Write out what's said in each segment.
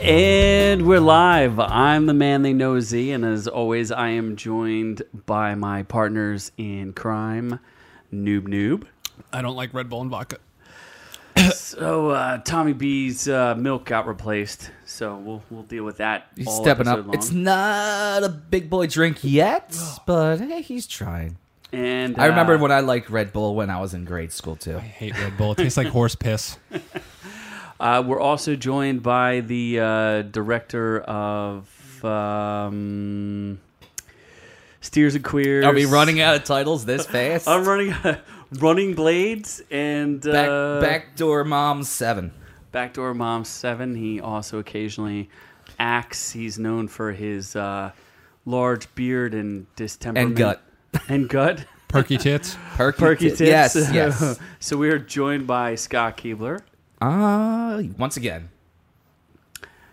And we're live. I'm the man they know Z, and as always, I am joined by my partners in crime, Noob Noob. I don't like Red Bull and vodka. So uh, Tommy B's uh, milk got replaced, so we'll we'll deal with that. He's all stepping episode up. long. It's not a big boy drink yet, but hey, he's trying. and I remember uh, when I liked Red Bull when I was in grade school too. I hate Red Bull. It tastes like horse piss. uh, we're also joined by the uh, director of um, Steers and Queers. Are we running out of titles this fast? I'm running Running Blades and Back, uh, Backdoor Mom Seven. Backdoor Mom Seven. He also occasionally acts. He's known for his uh, large beard and distemperament And gut. and gut. Perky tits. Perky, Perky tit- tits. Yes, yes. so we are joined by Scott Keebler. Uh, once again,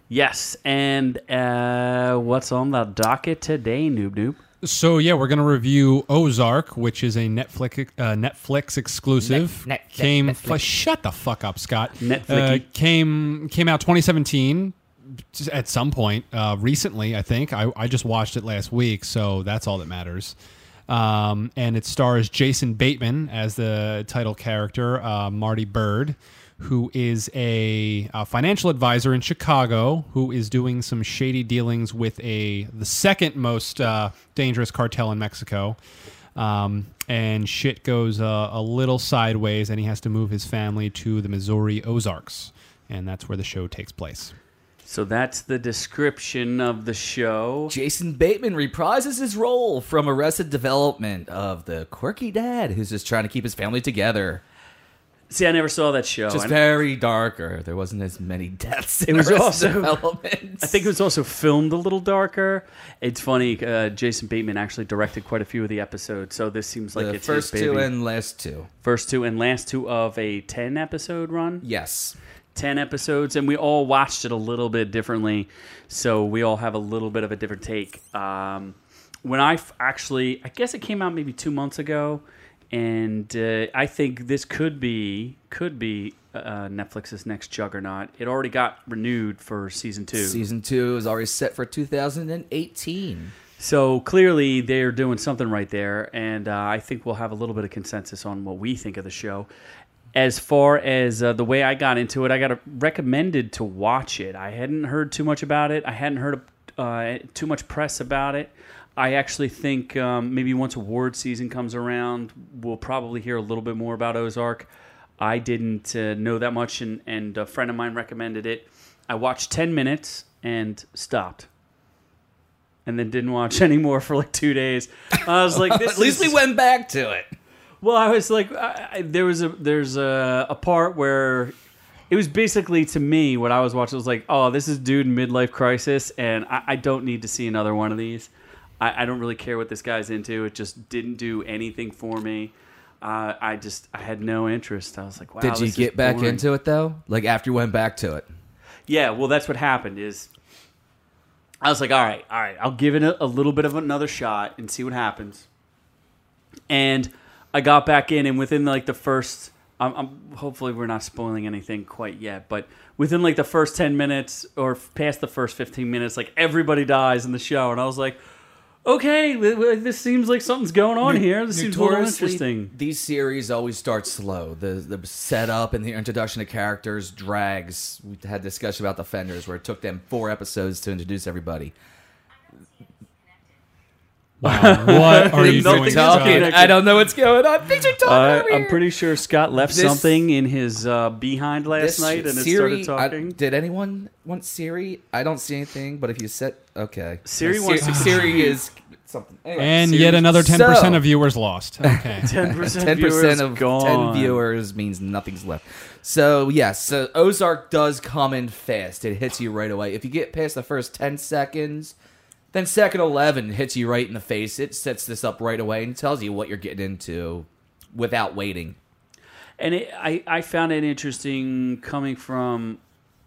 Yes, and uh, what's on the docket today, Noob Noob? So yeah, we're gonna review Ozark, which is a Netflix uh, Netflix exclusive. Net- net- came Netflix. f- shut the fuck up, Scott. Netflixy. Uh, came came out 2017 at some point uh, recently. I think I, I just watched it last week, so that's all that matters. Um, and it stars Jason Bateman as the title character, uh, Marty Byrde, who is a, uh financial advisor in Chicago who is doing some shady dealings with a the second most uh, dangerous cartel in Mexico. Um, and shit goes uh, a little sideways, and he has to move his family to the Missouri Ozarks, and that's where the show takes place. So that's the description of the show. Jason Bateman reprises his role from Arrested Development of the quirky dad who's just trying to keep his family together. See, I never saw that show. Just I- very darker. There wasn't as many deaths. In It was also- I think it was also filmed a little darker. It's funny. Uh, Jason Bateman actually directed quite a few of the episodes, so this seems like the it's first his baby. two and last two. first two and last two of a ten episode run. Yes. 10 episodes and we all watched it a little bit differently so we all have a little bit of a different take um, when i f- actually i guess it came out maybe two months ago and uh, i think this could be could be uh, netflix's next juggernaut it already got renewed for season two Season two is already set for 2018. so clearly they're doing something right there, and uh, I think we'll have a little bit of consensus on what we think of the show. As far as uh, the way I got into it, I got recommended to watch it. I hadn't heard too much about it. I hadn't heard uh, too much press about it. I actually think um, maybe once award season comes around, we'll probably hear a little bit more about Ozark. I didn't uh, know that much, and, and a friend of mine recommended it. I watched 10 minutes and stopped and then didn't watch anymore for like two days. I was like, this At least is- we went back to it. Well, I was like, I, I, there was a there's a, a part where it was basically to me what I was watching was like, oh, this is dude midlife crisis, and I, I don't need to see another one of these. I, I don't really care what this guy's into. It just didn't do anything for me. Uh, I just I had no interest. I was like, wow. Did you get back boring. into it though? Like after you went back to it? Yeah, well, that's what happened. Is I was like, all right, all right, I'll give it a, a little bit of another shot and see what happens. And I got back in, and within like the first, I'm, I'm hopefully we're not spoiling anything quite yet, but within like the first ten minutes or f- past the first fifteen minutes, like everybody dies in the show, and I was like. Okay, th- th- this seems like something's going on here. This seems a little interesting. These series always start slow. The the setup and the introduction of characters drags. We had discussion about Defenders where it took them four episodes to introduce everybody. Wow, what are you doing? talking. connected. I don't know what's going on. Things are talking. Uh, over I'm pretty sure Scott left This- something in his uh, behind last night, and it Siri- started I- talking. did anyone want Siri? I don't see anything, but if you set okay, Siri wants to Siri is something. Anyway, And Siri- yet another 10% So- of viewers lost. Okay. Ten percent. ten percent of gone. ten viewers means nothing's left. So yes, so Ozark does come in fast. It hits you right away. If you get past the first ten seconds, then second eleven hits you right in the face. It sets this up right away and tells you what you're getting into without waiting. And it, I, I found it interesting coming from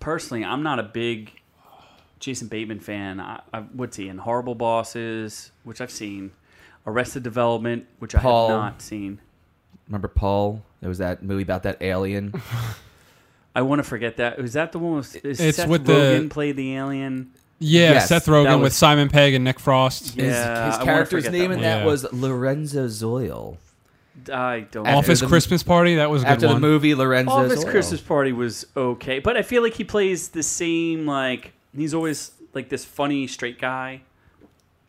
personally. I'm not a big Jason Bateman fan. I, I, what's he in? Horrible Bosses, which I've seen. Arrested Development, which I have not seen. Remember Paul? There was that movie about that alien. I want to forget that. Was that the one with is It's Seth with the- Rogen played the alien? Yeah, Yes, Seth that Rogen was- with Simon Pegg and Nick Frost. Yeah, His, I his wanna character's forget name that in one. that Yeah. was Lorenzo Zoil. I don't. After Office the- Christmas Party, that was a good After the one. movie Lorenzo Office Zoil. Christmas Party was okay, but I feel like he plays the same. Like he's always like this funny straight guy.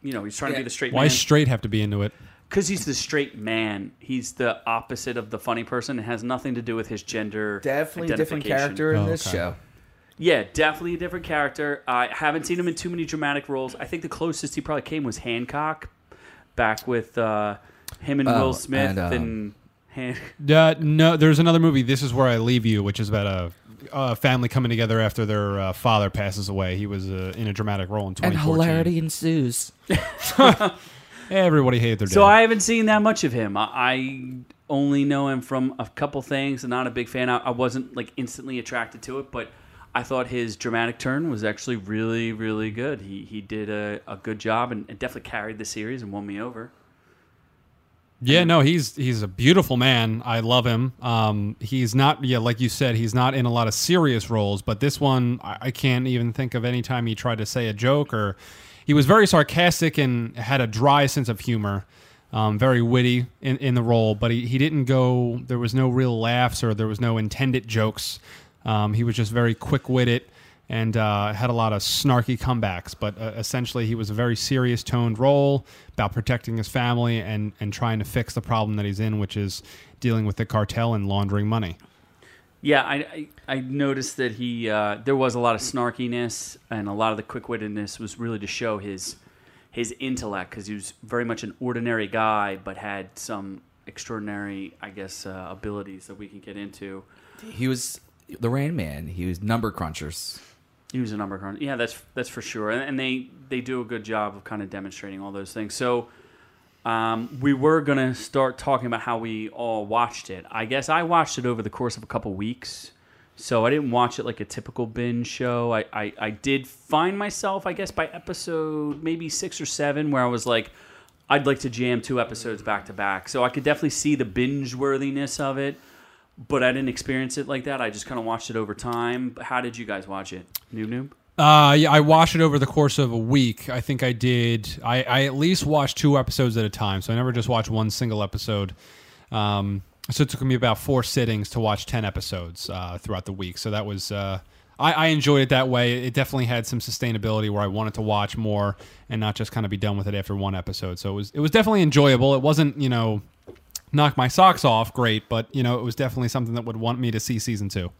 You know, he's trying to Yeah. be the straight Why man straight have to be into it? because he's the straight man. He's the opposite of the funny person. It has nothing to do with his gender. Definitely a different identification. character in Oh, this okay. show. Yeah, definitely a different character. I haven't seen him in too many dramatic roles. I think the closest he probably came was Hancock, back with uh, him and Oh, Will Smith and, and, um, Han- Uh, no, there's another movie. This is where I leave you, which is about a, a family coming together after their uh, father passes away. He was uh, in a dramatic role in And 2014. hilarity ensues. Everybody hated their So dad. I haven't seen that much of him. I, I only know him from a couple things. I'm not a big fan. I, I wasn't like instantly attracted to it, but I thought his dramatic turn was actually really, really good. He he did a, a good job and, and definitely carried the series and won me over. Yeah, no, he's he's a beautiful man. I love him. Um, he's not, yeah, like you said, he's not in a lot of serious roles. But this one, I, I can't even think of any time he tried to say a joke or he was very sarcastic and had a dry sense of humor. Um, very witty in, in the role, but he, he didn't go. There was no real laughs or there was no intended jokes. Um, he was just very quick witted and uh, had a lot of snarky comebacks. But uh, essentially, he was a very serious toned role about protecting his family and, and trying to fix the problem that he's in, which is dealing with the cartel and laundering money. Yeah, I, I, I noticed that he uh, there was a lot of snarkiness and a lot of the quick wittedness was really to show his his intellect because he was very much an ordinary guy, but had some extraordinary, I guess, uh, abilities that we can get into. He was the Rain Man. He was number crunchers. He was a number cruncher. Yeah, that's that's for sure. And, and they they do a good job of kind of demonstrating all those things. So um, we were gonna start talking about how we all watched it. I guess I watched it over the course of a couple weeks. So I didn't watch it like a typical binge show. I, I, I did find myself, I guess, by episode maybe six or seven, where I was like, I'd like to jam two episodes back to back. So I could definitely see the binge worthiness of it, but I didn't experience it like that. I just kind of watched it over time. How did you guys watch it? Noob noob? Uh, yeah, I watched it over the course of a week. I think I did. I, I at least watched two episodes at a time, so I never just watched one single episode. Um, so it took me about four sittings to watch ten episodes uh, throughout the week. So that was uh, I, I enjoyed it that way. It definitely had some sustainability where I wanted to watch more and not just kind of be done with it after one episode. So it was it was definitely enjoyable. It wasn't you know knock my socks off great, but you know it was definitely something that would want me to see season two.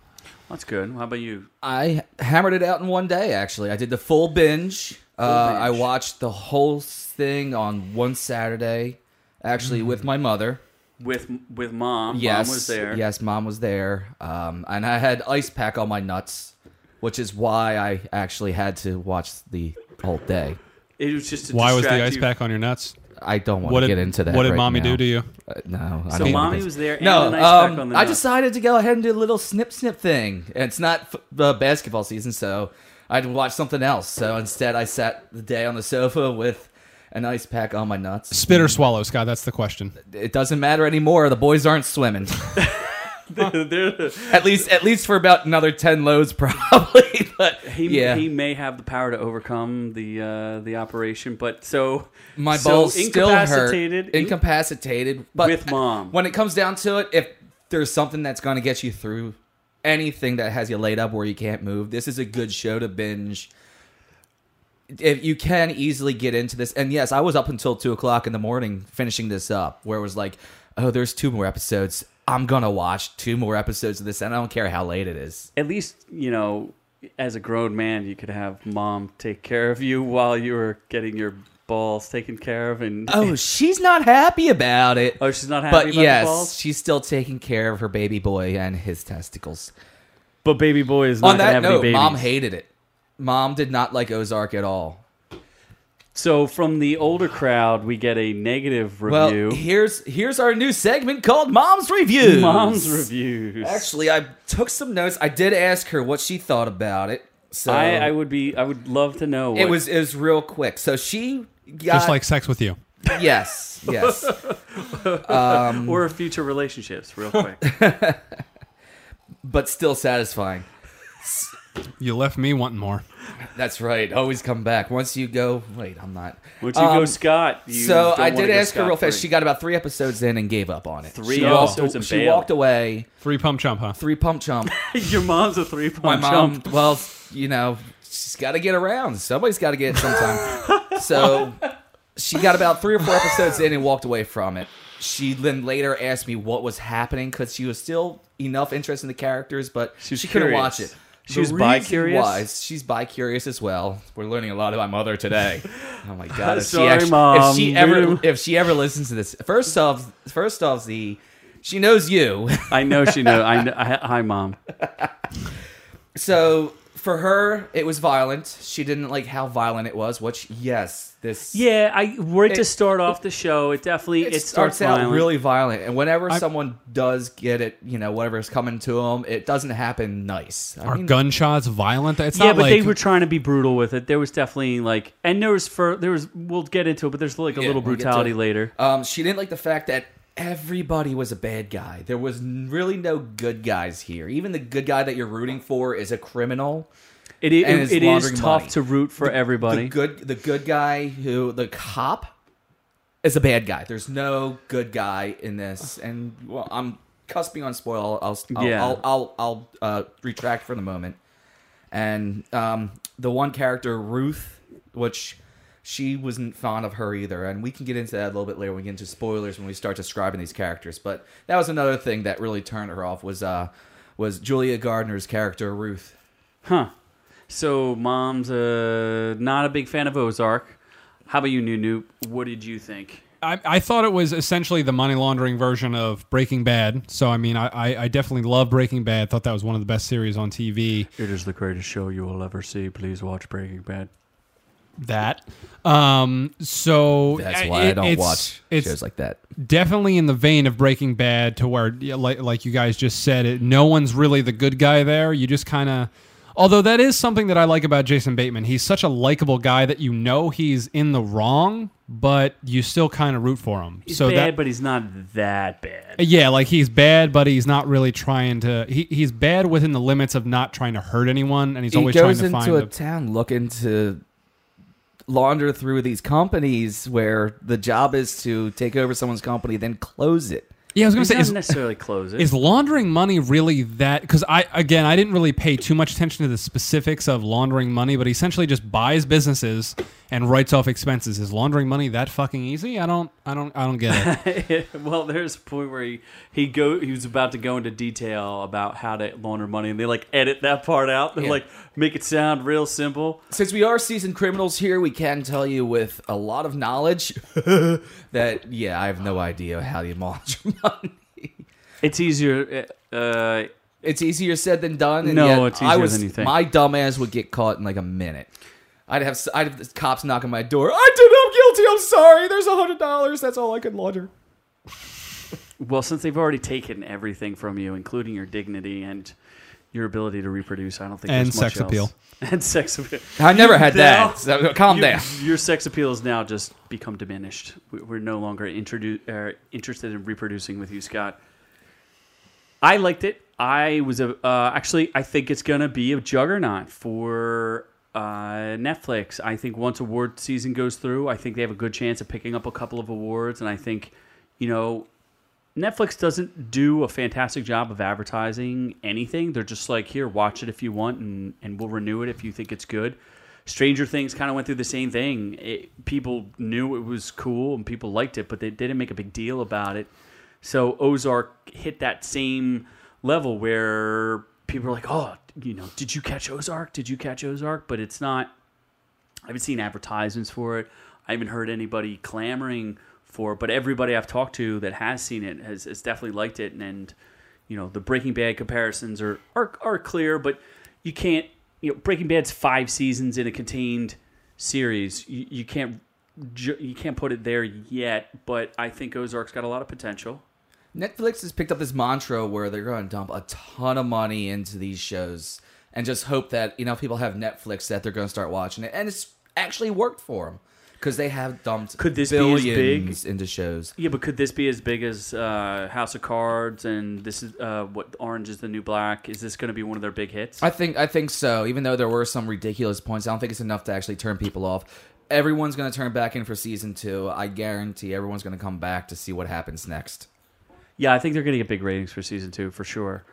That's good. How about you? I hammered it out in one day. Actually, I did the full binge. uh, I watched the whole thing on one Saturday. Actually, with my mother. With with mom. Yes, Mom was there. Yes, mom was there. Um, and I had ice pack on my nuts, which is why I actually had to watch the whole day. It was just to Why was the ice you. pack on your nuts? I don't want What to did get into that. What did right mommy now. do to you? Uh, no, I So don't mommy wanna- was there and No, an ice pack um, on the I nuts. decided to go ahead and do a little snip snip thing. And It's not f- uh, basketball season, so I'd watch something else. So instead, I sat the day on the sofa with an ice pack on my nuts. Spit or swallow, Scott? That's the question. It doesn't matter anymore. The boys aren't swimming. They're- at least, at least for about another ten loads, probably. But he yeah, he may have the power to overcome the uh, the operation, but so my so balls still hurt. incapacitated in- Incapacitated, but with mom. when it comes down to it, if there's something that's going to get you through anything that has you laid up where you can't move, this is a good show to binge. If you can easily get into this, and yes, I was up until two o'clock in the morning finishing this up, where it was like, oh, there's two more episodes. I'm gonna watch two more episodes of this, and I don't care how late it is. At least you know, as a grown man, you could have mom take care of you while you were getting your balls taken care of, and Oh, she's not happy about it. oh, she's not happy but about yes, she's still taking care of her baby boy and his testicles. But baby boy is not On that note, babies. mom hated it. Mom did not like Ozark at all. So from the older crowd, we get a negative review. Well, here's here's our new segment called Mom's Reviews. Mom's reviews. Actually, I took some notes. I did ask her what she thought about it. So I, I would be. I would love to know. What, it was it was real quick. So she got Just like sex with you. yes, yes. or future relationships, real quick. but still satisfying. You left me wanting more. That's right. Always come back. Once you go, wait, I'm not. Once you go Um, Scott, you so don't I wanna did go ask her real scot-free. fast. She got about three episodes in and gave up on it. Three she walked, episodes and She bailed. walked away. Three pump chump, huh? Three pump chump. Your mom's a three My point mom. jump. Well, you know, she's got to get around. Somebody's got to get it sometime. so she got about three or four episodes in and walked away from it. She then later asked me what was happening because she was still enough interested in the characters, but She was she couldn't curious. watch it. She was bi-curious? she's bi curious as well. We're learning a lot about my mother today. Oh my god! If Sorry, she actually, Mom. If she ever, if she ever listens to this, first off, first off, the she knows you. I know she knows. I know. I, hi, mom. So for her, it was violent. She didn't like how violent it was. Which yes, this Yeah, I right to start off the show. It definitely it, it, starts, out violent. really violent. And whenever I- someone does get it, you know, whatever's coming to them, it doesn't happen nice. I Are mean, gunshots violent? It's yeah, not but like they were trying to be brutal with it. There was definitely like, and there was for there was. We'll get into it, but there's like a Yeah, little we'll brutality later. Um, she didn't like the fact that everybody was a bad guy. There was really no good guys here. Even the good guy that you're rooting for is a criminal. It, it, is it is tough money. to root for everybody. The good, the good guy who the cop is a bad guy. There's no good guy in this, and well, I'm cusping on spoil. I'll, I'll, Yeah. I'll, I'll, I'll uh, retract for the moment. And um, the one character, Ruth, which she wasn't fond of her either, and we can get into that a little bit later when we get into spoilers when we start describing these characters. But that was another thing that really turned her off was uh, was Julia Gardner's character, Ruth. Huh. So mom's uh, not a big fan of Ozark. How about you, Nunu? What did you think? I, I thought it was essentially the money laundering version of Breaking Bad. So I mean, I, I, I definitely love Breaking Bad. Thought that was one of the best series on TV. It is the greatest show you will ever see. Please watch Breaking Bad. That. Um. So That's uh, why I don't it's- watch It's shows like that. definitely in the vein of Breaking Bad, to where yeah, like like you guys just said, it. No one's really the good guy there. You just kind of. Although that is something that I like about Jason Bateman. He's such a likable guy that you know he's in the wrong, but you still kind of root for him. He's so bad, that but he's not that bad. Yeah, like he's bad, but he's not really trying to. He, he's bad within the limits of not trying to hurt anyone, and he's he always trying goes to into find. a a- town looking to launder through these companies where the job is to take over someone's company, then close it. yeah, I was gonna He's say, not is, necessarily close it. is laundering money really that? Because I again, I didn't really pay too much attention to the specifics of laundering money, but he essentially just buys businesses and writes off expenses. Is laundering money that fucking easy? I don't, I don't, I don't get it. well, there's a point where he he go he was about to go into detail about how to launder money, and they like edit that part out. They Yeah. like make it sound real simple. Since we are seasoned criminals here, we can tell you with a lot of knowledge that yeah, I have no idea how you launder money. It's easier. Uh, It's easier said than done. And No, yet it's I easier was, than you think. My dumbass would get caught in like a minute. I'd have I'd have the cops knock on my door. I did. I'm guilty. I'm sorry. There's a hundred dollars. That's all I could launder. well, since they've already taken everything from you, including your dignity and your ability to reproduce, I don't think And there's much sex else. appeal. and sex appeal. I never had Now- that. So calm You- down. Your sex appeal has now just become diminished. We- We're no longer introdu- uh, interested in reproducing with you, Scott. I liked it. I was a uh, actually. I think it's gonna be a juggernaut for uh, Netflix. I think once award season goes through, I think they have a good chance of picking up a couple of awards. And I think, you know, Netflix doesn't do a fantastic job of advertising anything. They're just like, here, watch it if you want, and, and we'll renew it if you think it's good. Stranger Things kind of went through the same thing. It, people knew it was cool and people liked it, but they didn't make a big deal about it. So Ozark hit that same level where people are like, oh, you know, did you catch Ozark? Did you catch Ozark? But it's not. I haven't seen advertisements for it. I haven't heard anybody clamoring for it. But everybody I've talked to that has seen it has, has definitely liked it. And, and you know, the Breaking Bad comparisons are, are are clear, but you can't. You know, Breaking Bad's five seasons in a contained series. You, you can't you can't put it there yet. But I think Ozark's got a lot of potential. Netflix has picked up this mantra where they're going to dump a ton of money into these shows and just hope that you know people have Netflix that they're going to start watching it, and it's actually worked for them because they have dumped Could this be as big? billions into shows. Yeah, but could this be as big as uh, House of Cards and this is uh, what Orange is the New Black? Is this going to be one of their big hits? I think I think so. Even though there were some ridiculous points, I don't think it's enough to actually turn people off. Everyone's going to turn back in for season two. I guarantee everyone's going to come back to see what happens next. Yeah, I think they're going to get big ratings for season two for sure.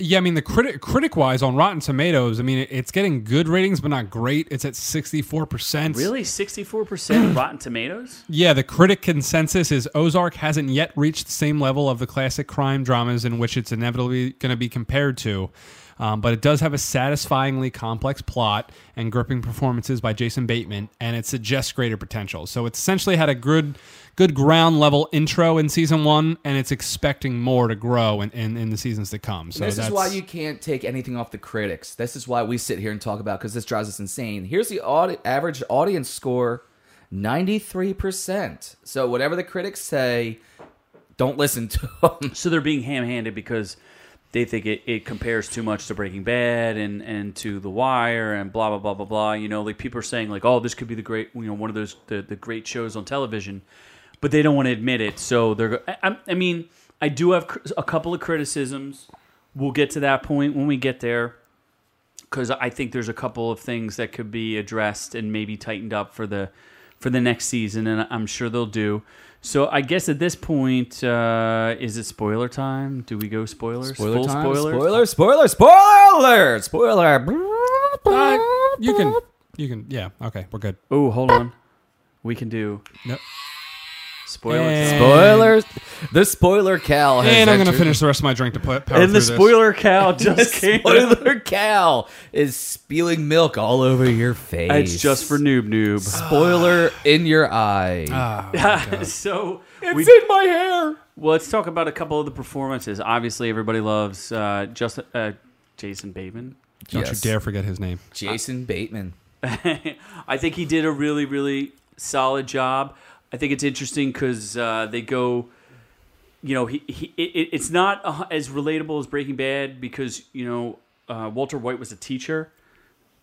Yeah, I mean the critic critic wise on Rotten Tomatoes, I mean it's getting good ratings, but not great. It's at sixty four percent. Really, sixty-four percent Rotten Tomatoes. Yeah, the critic consensus is Ozark hasn't yet reached the same level of the classic crime dramas in which it's inevitably going to be compared to. Um, but it does have a satisfyingly complex plot and gripping performances by Jason Bateman, and it suggests greater potential. So it's essentially had a good, good ground level intro in season one, and it's expecting more to grow in, in, in the seasons to come. So this is why you can't take anything off the critics. This is why we sit here and talk about because this drives us insane. Here's the audi- average audience score 93%. So whatever the critics say, don't listen to them. So they're being ham-handed because they think it, it compares too much to Breaking Bad and, and to The Wire and blah blah blah blah blah. You know, like people are saying like, oh, this could be the great you know one of those the, the great shows on television, but they don't want to admit it. So they're. go- I, I- I mean, I do have a couple of criticisms. We'll get to that point when we get there. Because I think there's a couple of things that could be addressed and maybe tightened up for the for the next season, and I'm sure they'll do. So I guess at this point, uh, is it spoiler time? Do we go spoilers? Full time. spoilers? Spoiler, spoiler, spoiler, spoiler. Uh, you can, you can, yeah, okay, we're good. Oh, hold on. We can do Nope. Spoiler And- Spoilers. The spoiler Cal has And I'm going to finish the rest of my drink to put power And the through this. spoiler cow just came. spoiler Cal is spewing milk all over your face. It's just for noob noob. spoiler in your eye. Ah, so we, in my hair. well, let's talk about a couple of the performances. Obviously, everybody loves uh, just uh, Jason Bateman. don't Yes. you dare forget his name. Jason Bateman. I think he did a really, really solid job. I think it's interesting because uh, they go, you know, he, he it, it's not as relatable as Breaking Bad because you know uh, Walter White was a teacher,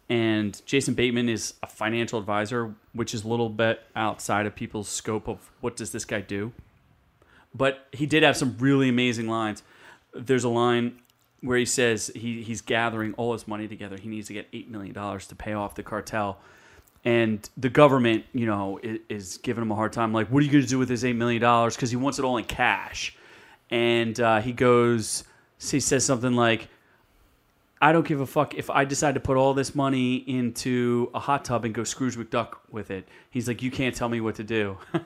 and Jason Bateman is a financial advisor, which is a little bit outside of people's scope of what does this guy do. But he did have some really amazing lines. There's a line where he says he, he's gathering all his money together. He needs to get eight million dollars to pay off the cartel, and the government, you know, is, is giving him a hard time. Like, what are you going to do with this eight million dollars? Because he wants it all in cash. And uh, he goes, he says something like, "I don't give a fuck if I decide to put all this money into a hot tub and go Scrooge McDuck with it." He's like, "You can't tell me what to do."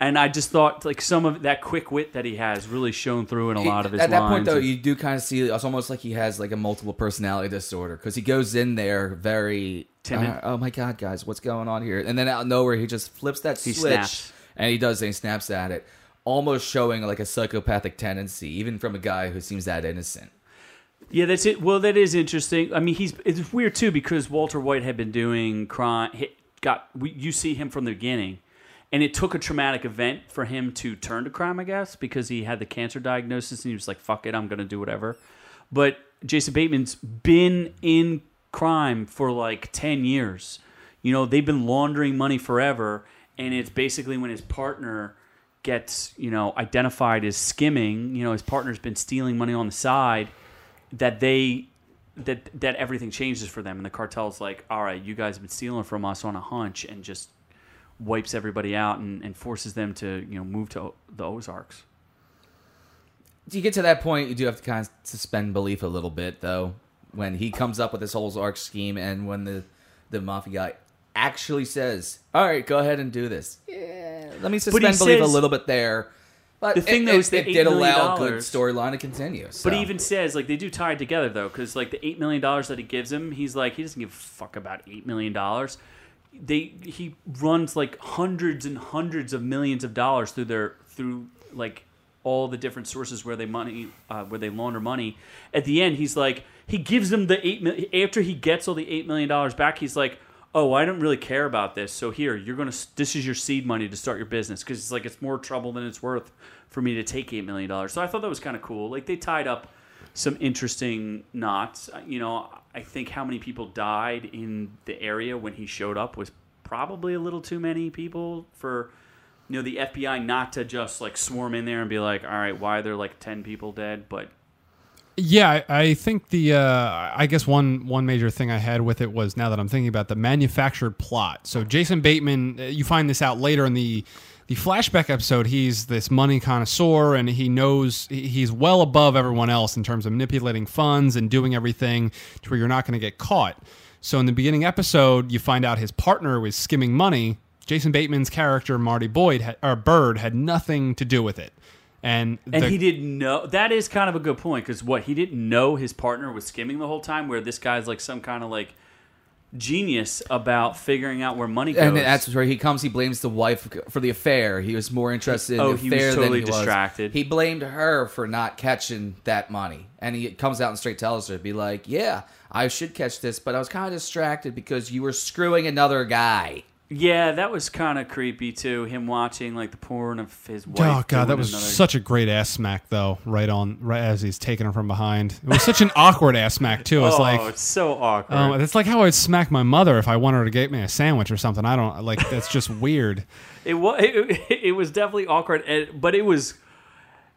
And I just thought, like some of that quick wit that he has, really shown through in a lot of his At that point, though, you do kind of see it's almost like he has like a multiple personality disorder because he goes in there very Timid. uh, oh my god, guys, what's going on here? And then out of nowhere, he just flips that He switch snaps. and he does. And he snaps at it, almost showing like a psychopathic tendency, even from a guy who seems that innocent. Yeah, that's it. Well, that is interesting. I mean, he's it's weird too because Walter White had been doing crime. Got you see him from the beginning, and it took a traumatic event for him to turn to crime. I guess because he had the cancer diagnosis and he was like, "Fuck it, I'm gonna do whatever." But Jason Bateman's been in crime for like ten years. You know, they've been laundering money forever, and it's basically when his partner gets you know identified as skimming. You know, his partner's been stealing money on the side that they that that everything changes for them and the cartel's like all right you guys have been stealing from us on a hunch and just wipes everybody out and, and forces them to you know move to the ozarks you get to that point, you do have to kind of suspend belief a little bit, though, when he comes up with this whole arc scheme, and when the the mafia guy actually says, "All right, go ahead and do this." Yeah, let me suspend he belief a little bit there. But The thing, it, though, it, is that it did $8 million allow a good storyline to continue. but so. he even says like they do tie it together though because like the eight million dollars that he gives him he's like he doesn't give a fuck about eight million dollars they he runs like hundreds and hundreds of millions of dollars through their through like all the different sources where they money uh, where they launder money. At the end, he's like he gives them the eight million after he gets all the eight million dollars back. He's like, oh, I don't really care about this. So here, you're gonna this is your seed money to start your business because it's like it's more trouble than it's worth for me to take eight million dollars. So I thought that was kind of cool. Like they tied up some interesting knots. You know, I think how many people died in the area when he showed up was probably a little too many people for you know the FBI not to just like swarm in there and be like, all right, why are there like ten people dead? But Yeah, I, think the uh, I guess one one major thing I had with it was now that I'm thinking about the manufactured plot. So Jason Bateman, uh, you find this out later in the the flashback episode. He's this money connoisseur, and he knows he's well above everyone else in terms of manipulating funds and doing everything to where you're not going to get caught. So in the beginning episode, you find out his partner was skimming money. Jason Bateman's character Marty Boyd or Byrde had nothing to do with it, and and the- he didn't know. That is kind of a good point because what he didn't know his partner was skimming the whole time. Where this guy's like some kind of like genius about figuring out where money goes. And that's where he comes. He blames the wife for the affair. He was more interested in Oh, the he was affair totally than he distracted. was. He blamed her for not catching that money, and he comes out and straight tells her, "Be like, yeah, I should catch this, but I was kind of distracted because you were screwing another guy." Yeah, that was kind of creepy too. Him watching like the porn of his wife. Oh god, that was another- such a great ass smack though. Right on, right as he's taking her from behind. It was such an awkward ass smack too. It's like oh, like, it's so awkward. um, it's like how I'd smack my mother if I wanted her to get me a sandwich or something. I don't like. That's just weird. It was it, it was definitely awkward, but it was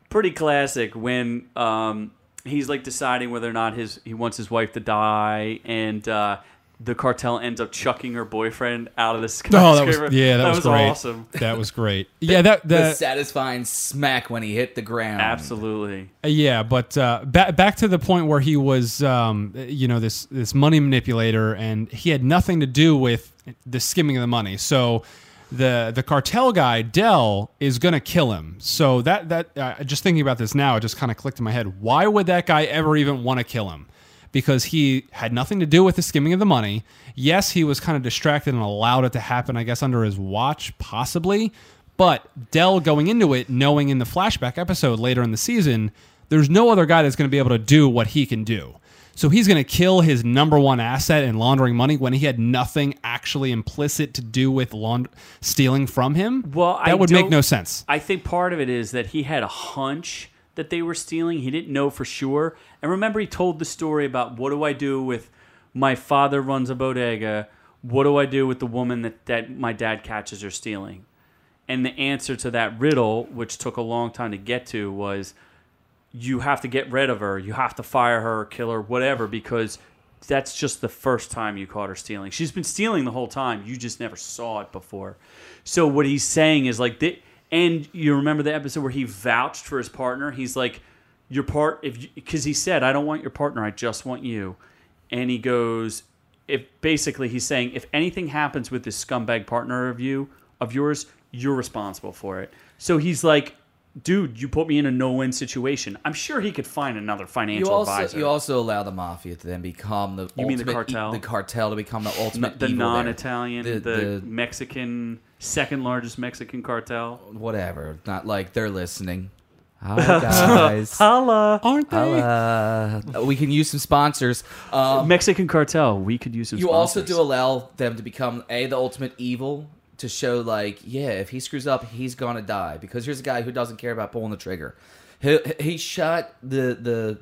pretty classic when um, he's like deciding whether or not his he wants his wife to die, and uh, the cartel ends up chucking her boyfriend out of the sky. Oh, that was yeah, that, was, great. awesome. That was great. Yeah, that The that satisfying smack when he hit the ground. Absolutely. Yeah, but uh, back back to the point where he was, um, you know, this this money manipulator, and he had nothing to do with the skimming of the money. So the the cartel guy Del is gonna kill him. So that that uh, just thinking about this now, it just kind of clicked in my head. Why would that guy ever even want to kill him? Because he had nothing to do with the skimming of the money. Yes, he was kind of distracted and allowed it to happen, I guess, under his watch, possibly. But Del going into it, knowing in the flashback episode later in the season, there's no other guy that's going to be able to do what he can do. So he's going to kill his number one asset in laundering money when he had nothing actually implicit to do with laund- stealing from him. Well, that I would make no sense. I think part of it is that he had a hunch that they were stealing. He didn't know for sure. And remember, he told the story about what do I do with my father runs a bodega? What do I do with the woman that, that my dad catches her stealing? And the answer to that riddle, which took a long time to get to, was you have to get rid of her. You have to fire her, kill her, whatever, because that's just the first time you caught her stealing. She's been stealing the whole time. You just never saw it before. So what he's saying is like, thi- and you remember the episode where he vouched for his partner. He's like, your part, if because he said, I don't want your partner, I just want you. And he goes, if basically he's saying, if anything happens with this scumbag partner of you of yours, you're responsible for it. So he's like, dude, you put me in a no-win situation. I'm sure he could find another financial You also advisor. you also allow the mafia to then become the You mean the ultimate- cartel? the cartel to become the ultimate the non-Italian, the, The- the- Mexican, second largest Mexican cartel. whatever. Not like they're listening. Hi guys. Holla, Aren't they? Uh, we can use some sponsors. Um, Mexican cartel. We could use some. you also do allow them to become a the ultimate evil to show like yeah if he screws up he's gonna die because here's a guy who doesn't care about pulling the trigger. He, he shot the the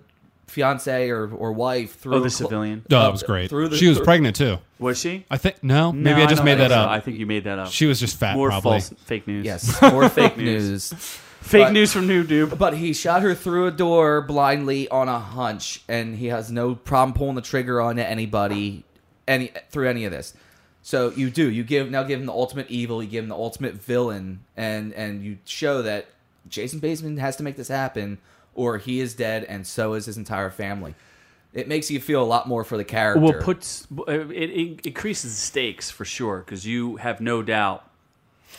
fiance or, or wife through Oh, the cl- civilian. Oh, that was great. through the- she was through- pregnant too. Was she? I think no, maybe No, I just don't made think that so. up. I think you made that up. she was just fat, More probably. false, fake news. Yes, more fake news. news. fake but- news from Noob. But he shot her through a door blindly on a hunch, and he has no problem pulling the trigger on anybody, any through any of this. So you do you give now give him the ultimate evil, you give him the ultimate villain, and and you show that Jason Bateman has to make this happen, or he is dead, and so is his entire family. It makes you feel a lot more for the character. Well, puts it, it increases the stakes for sure because you have no doubt.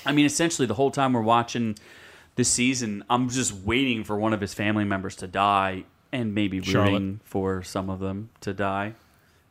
I mean, essentially, the whole time we're watching this season, I'm just waiting for one of his family members to die, and maybe rooting Charlotte. for some of them to die.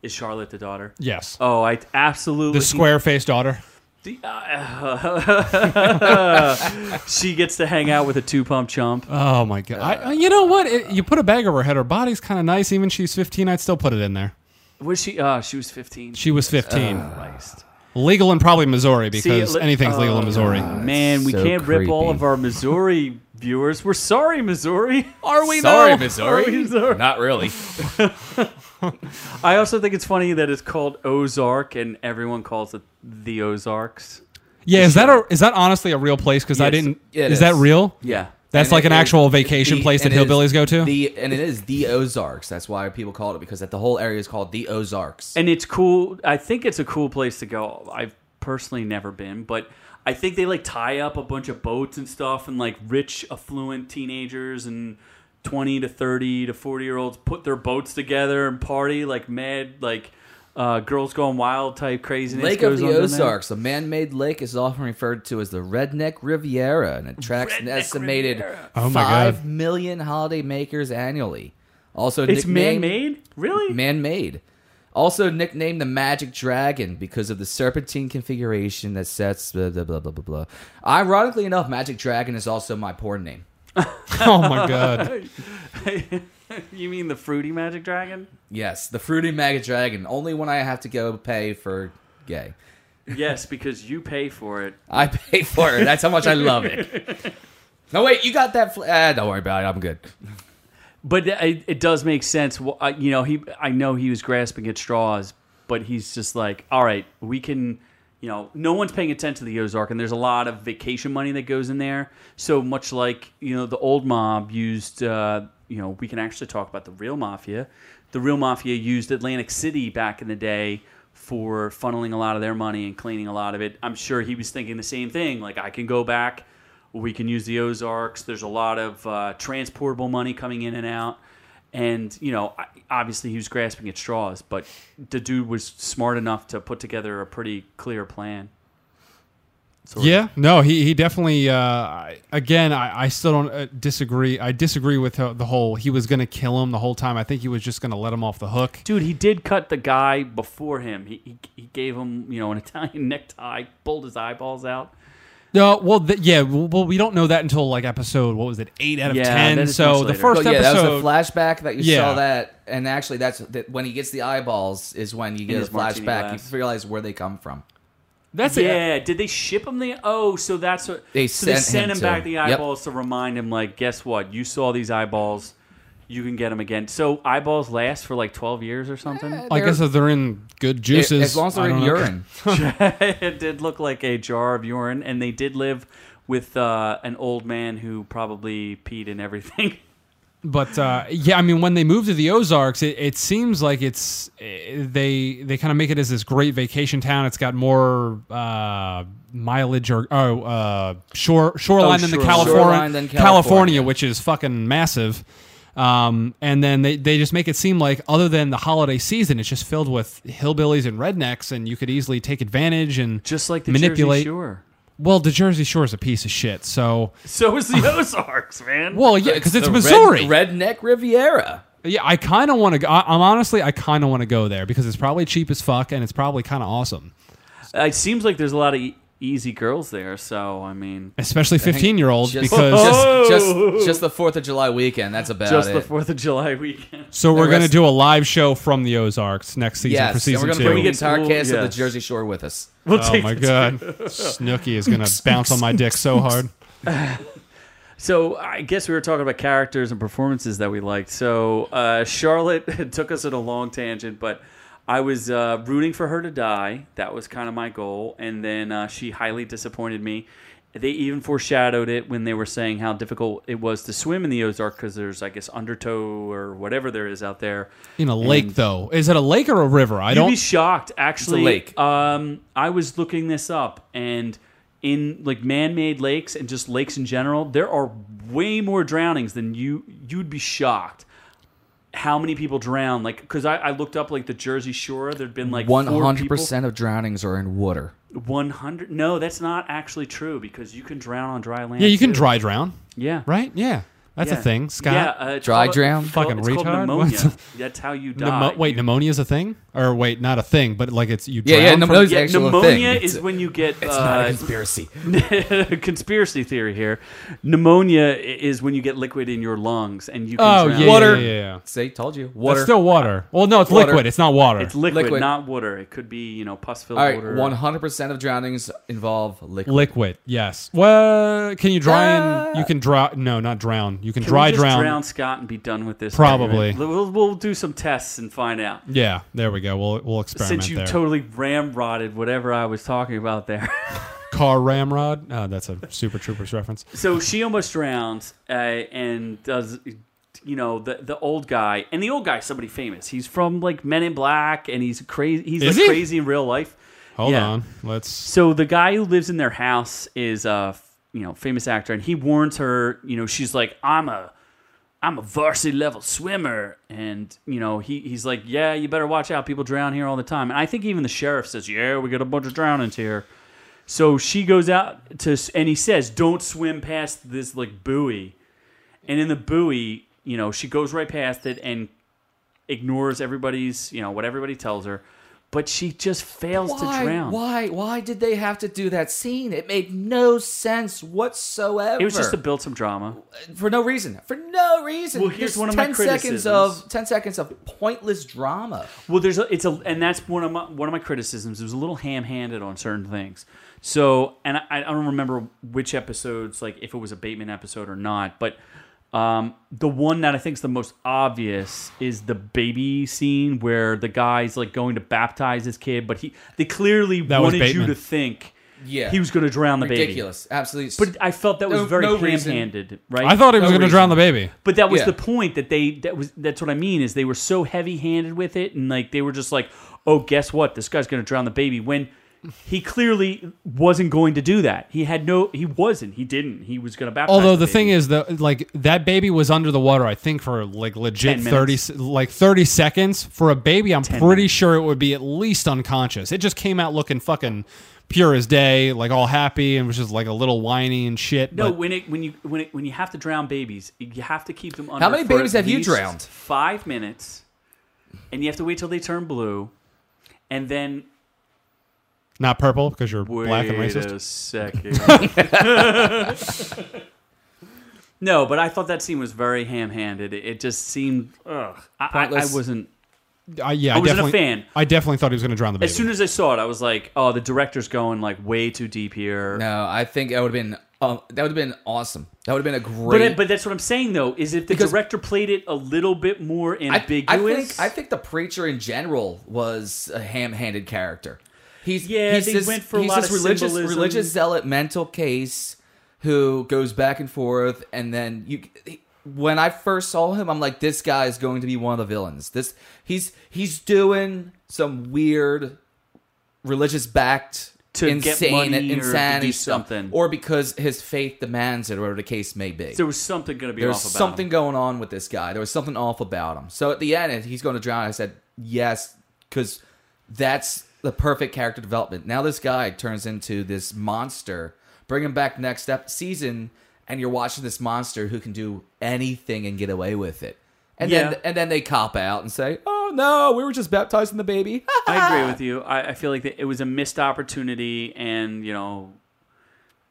Is Charlotte the daughter? Yes, Oh, I absolutely the square faced daughter. The- uh, she gets to hang out with a two pump chump. Oh my god! I, I- you know what? It, you put a bag over her head. Her body's kind of nice. Even she's 15, I'd still put it in there. Was she? Uh, she was 15. She was 15. Christ. legal in probably Missouri because See, li- anything's legal in oh, Missouri. Man, we so can't rip all of our Missouri viewers. We're sorry, Missouri. Are we not? Sorry, though? Missouri. Are we sorry? Not really. I also think it's funny that it's called Ozark and everyone calls it the Ozarks. Yeah, is that a is that honestly a real place? Because I Yes, didn't. it is that is. real? Yeah. That's And like it an is actual vacation the- place that and it is hillbillies go to. The and it is the Ozarks. That's why people call it because that the whole area is called the Ozarks. And it's cool. I think it's a cool place to go. I've personally never been, but I think they like tie up a bunch of boats and stuff, and like rich, affluent teenagers and twenty to thirty to forty year olds put their boats together and party like mad, like uh, girls going wild type craziness. Lake of the on. Ozarks, a man-made lake, is often referred to as the Redneck Riviera, and attracts an estimated Riviera. Oh my five God. million holiday makers annually. Also, It's man made? really. Man-made. Also nicknamed the Magic Dragon because of the serpentine configuration that sets blah blah blah blah blah. blah. Ironically enough, Magic Dragon is also my porn name. oh my god! you mean the fruity magic dragon? Yes, the Fruity Magic Dragon. Only when I have to go pay for gay. yes, because you pay for it. I pay for it. That's how much I love it. No, wait, you got that? Fl- ah, don't worry about it. I'm good. But it, it does make sense. Well, I- You know, he. I know he was grasping at straws, but he's just like, all right, we can. You know, no one's paying attention to the Ozark, and there's a lot of vacation money that goes in there. So much like you know, the old mob used. Uh, you know, we can actually talk about the real mafia. The real mafia used Atlantic City back in the day for funneling a lot of their money and cleaning a lot of it. I'm sure he was thinking the same thing. Like, I can go back we can use the Ozarks. There's a lot of uh, transportable money coming in and out. And, you know, obviously he was grasping at straws, but the dude was smart enough to put together a pretty clear plan. Of. Yeah, no, he he definitely. Uh, again, I, I still don't uh, disagree. I disagree with the whole. He was going to kill him the whole time. I think he was just going to let him off the hook. Dude, he did cut the guy before him. He, he, he gave him, you know, an Italian necktie, pulled his eyeballs out. No, well, th- yeah, well, well, we don't know that until like episode. What was it? Eight out of Yeah, ten. that is So the later. first Oh, yeah, that was episode. the flashback that you Yeah. saw that, and actually, that's that when he gets the eyeballs is when you get his a martini flashback. glass. You realize where they come from. that's it. yeah, did they ship him the? Oh, so that's what They so they sent sent him him, to- back the Yep. eyeballs to remind him, like, guess what? You saw these eyeballs, you can get them again. So eyeballs last for like twelve years or something. I guess if they're in good juices, as long as they're in know. urine. it did look like a jar of urine, and they did live with uh, an old man who probably peed in everything. But uh, yeah, I mean, when they move to the Ozarks, it, it seems like it's eh, they they kind of make it as this great vacation town. It's got more uh, mileage or oh uh, shore shoreline Oh, than the shoreline. Shoreline than California, California. which is fucking massive. Um, and then they, they just make it seem like other than the holiday season, it's just filled with hillbillies and rednecks, and you could easily take advantage and Just like the manipulate. Jersey Shore. Well, the Jersey Shore is a piece of shit. So, So is the Ozarks, man. well, yeah, because it's, the Missouri. Red, redneck Riviera. Yeah, I kind of want to go. I- I'm honestly, I kind of want to go there because it's probably cheap as fuck and it's probably kind of awesome, it seems like there's a lot of easy girls there. So I mean, especially 15 year olds Just, because. just, just just the Fourth of July weekend. That's about just it. the Fourth of July weekend. so we're gonna do a live show from the Ozarks next season yes, for season and we're gonna bring the entire we'll- cast of the. Jersey Shore with us. We'll oh take my god, Snooki is gonna bounce on my dick so hard. So I guess we were talking about characters and performances that we liked. So uh, Charlotte took us in a long tangent, but I was uh, rooting for her to die. That was kind of my goal, and then uh, she highly disappointed me. They even foreshadowed it when they were saying how difficult it was to swim in the Ozark because there's, I guess, undertow or whatever there is out there. In a lake, And- though, is it a lake or a river? I You'd don't. be shocked. Actually, lake. Um, I was looking this up, and in like man-made lakes and just lakes in general, there are way more drownings than you. You'd be shocked how many people drown. Like, because I, I looked up like the Jersey Shore. There'd been like One four hundred people- percent of drownings are in water. 100 no that's not actually true because you can drown on dry land yeah, you can too. dry drown, yeah right? Yeah, That's Yeah. a thing, Scott. Yeah, uh, it's Dry called- drown? it's called- Fucking it's called retard? pneumonia. What? That's how you die. Pneumo- wait, pneumonia is a thing, or wait, not a thing, but like it's you. Yeah, drown yeah, from- pneumonia- Those yeah, actual pneumonia thing. is It's- when you get. It's uh, not a conspiracy. conspiracy theory here. Pneumonia i- is when you get liquid in your lungs and you can Oh drown. yeah, Water. yeah, yeah, yeah. Say, told you. That's Water. still water. Well, no, it's Water. liquid. It's not water. It's liquid, Liquid. not water. It could be you know pus filled All right, water. one hundred percent of drownings involve liquid. liquid. Yes. Well, can you dry Uh, and you can dry? No, not drown. You can, Can dry drown. drown Scott and be done with this? Probably. argument? We'll, we'll do some tests and find out. Yeah, there we go. We'll we'll experiment Since you there. totally ramrodded whatever I was talking about there. Car ramrod. Oh, that's a Super Troopers reference. so she almost drowns uh, and does you know the the old guy and the old guy's somebody famous he's from like men in black and he's crazy he's like he? crazy in real life Hold Yeah. on. Let's. so the guy who lives in their house is a you know famous actor and he warns her you know she's like i'm a i'm a varsity level swimmer. And you know he, he's like yeah you better watch out. People drown here all the time. And i think even the sheriff says yeah we got a bunch of drownings here. So she goes out to and he says don't swim past this like buoy. And in the buoy you know she goes right past it and ignores everybody's you know what everybody tells her but she just fails Why? to drown Why? Why did they have to do that scene? It made no sense whatsoever. it was just to build some drama for no reason. For no reason. Well, here's Just one of my ten seconds of ten seconds of pointless drama. Well, there's a, it's a, and that's one of my one of my criticisms. It was a little ham-handed on certain things. So, and I, I don't remember which episodes, like if it was a Bateman episode or not, but um, the one that I think is the most obvious is the baby scene where the guy's like going to baptize his kid, but he they clearly That was wanted you Bateman. to think Yeah. he was going to drown the baby. Ridiculous. Absolutely. But I felt that was No- very no reason. ham-handed, right? I thought he was No going to reason. drown the baby. But that was Yeah. the point that they that was that's what I mean is they were so heavy-handed with it and like they were just like, "Oh, guess what? This guy's going to drown the baby." When he clearly wasn't going to do that. He had no he wasn't. He didn't. He was going to baptize Although the baby. thing is that like that baby was under the water, I think for like legit 10 thirty, minutes. like thirty seconds. For a baby, I'm 10 pretty minutes. sure it would be at least unconscious. It just came out looking fucking pure as day, like all happy, and was just like a little whiny and shit. No, but when it when you when it when you have to drown babies, you have to keep them under How many for babies at have you least drowned? 5 minutes. And you have to wait till they turn blue. And then not purple because you're Wait black and racist. a second. no, but I thought that scene was very ham-handed. It, it just seemed, ugh. I, I, I wasn't. I, yeah, I I, wasn't a fan. I definitely thought he was going to drown the baby. As soon as I saw it, I was like, "Oh, the director's going like way too deep here." no, I think that would have been um, that would have been awesome. That would have been a great. but that's what I'm saying though. Is if the Because- director played it a little bit more I, I ambiguous? think I think the preacher in general was a ham-handed character. He's Yeah, he's they this, went for a he's lot this of religious symbolism. religious zealot mental case who goes back and forth, and then you. When I first saw him, I'm like, this guy is going to be one of the villains. This he's he's doing some weird religious backed To get insane money or insanity do stuff, something. or because his faith demands it, or whatever the case may be. there was something going to be about something him. going on with this guy. There was something off about him. So at the end, he's going to drown. I said yes because that's the perfect character development. Now this guy turns into this monster. Bring him back next step season, and you're watching this monster who can do anything and get away with it. And Yeah. then and then they cop out and say, "Oh no, we were just baptizing the baby." I agree with you. I, I feel like that it was a missed opportunity, and you know,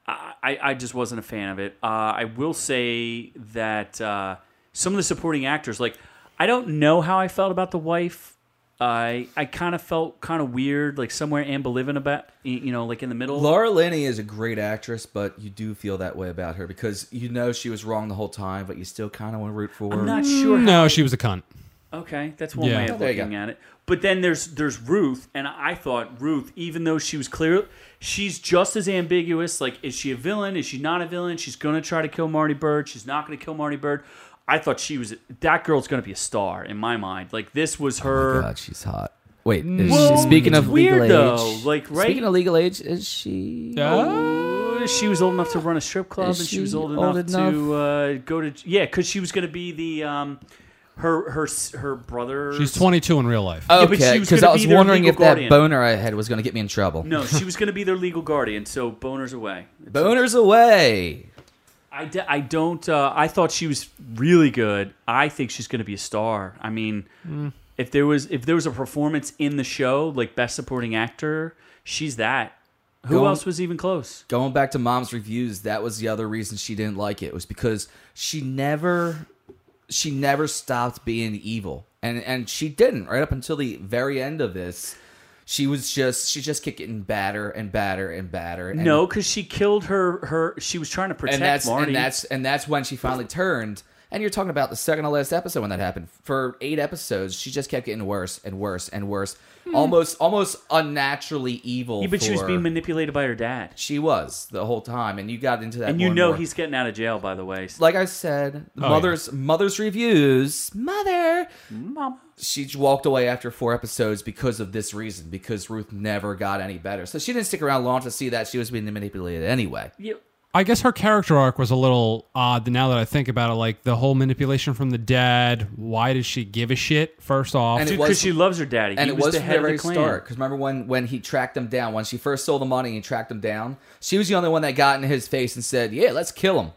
I, I I just wasn't a fan of it. Uh, I will say that uh, some of the supporting actors, like, I don't know how I felt about the wife. I I kind of felt kind of weird, like somewhere ambivalent about, you know, like in the middle. Laura Linney is a great actress, but you do feel that way about her because you know she was wrong the whole time, but you still kind of want to root for her. I'm not sure. no, she was a cunt. Okay, that's one Yeah. way of There you looking go. at it. But then there's there's Ruth, and I thought Ruth, even though she was clear, she's just as ambiguous. Like, is she a villain? Is she not a villain? She's gonna try to kill Marty Byrde. She's not gonna kill Marty Byrde. I thought she was that girl's gonna be a star in my mind. Like this was her. God, she's hot. Wait, is Well, she, speaking it's of legal weird, age, though. Like, right? Speaking of legal age, is she? Oh, she was old enough to run a strip club, Is and she was old old enough, to uh, go to yeah, because she was gonna be the um, her her her brother. She's 22 in real life. Okay, because gonna I was their wondering legal if that boner I had was going to get me in trouble. No, she was going to be their legal guardian. So boners away. Boners away. I, I, d- I don't. Uh, I thought she was really good. I think she's going to be a star. I mean, if there was if there was a performance in the show like best supporting actor, she's that. Who Going- else was even close? Going back to mom's reviews, that was the other reason she didn't like it was because she never she never stopped being evil. And and she didn't right up until the very end of this. She was just she just kept getting badder and badder and badder. And, No, because she killed her. Her she was trying to protect and that's Marty. and that's and that's when she finally turned. And you're talking about the second to last episode when that happened. For eight episodes, she just kept getting worse and worse and worse, almost almost unnaturally evil. Hmm. yeah, but she was being manipulated by her dad, She was the whole time, and you got into that. and you know more. he's getting out of jail. By the way, like I said, Oh, mother's mother's reviews. Mother, Mama. she walked away after four episodes because of this reason. Because Ruth never got any better, so she didn't stick around long to see that she was being manipulated anyway. Yeah, I guess her character arc was a little odd. Now that I think about it, like the whole manipulation from the dad. Why does she give a shit? First off, And it dude, because she loves her daddy. And he it was, was, the from head the of the very start. Because remember when when he tracked them down when she first stole the money and he tracked them down, she was the only one that got in his face and said, "Yeah, let's kill him."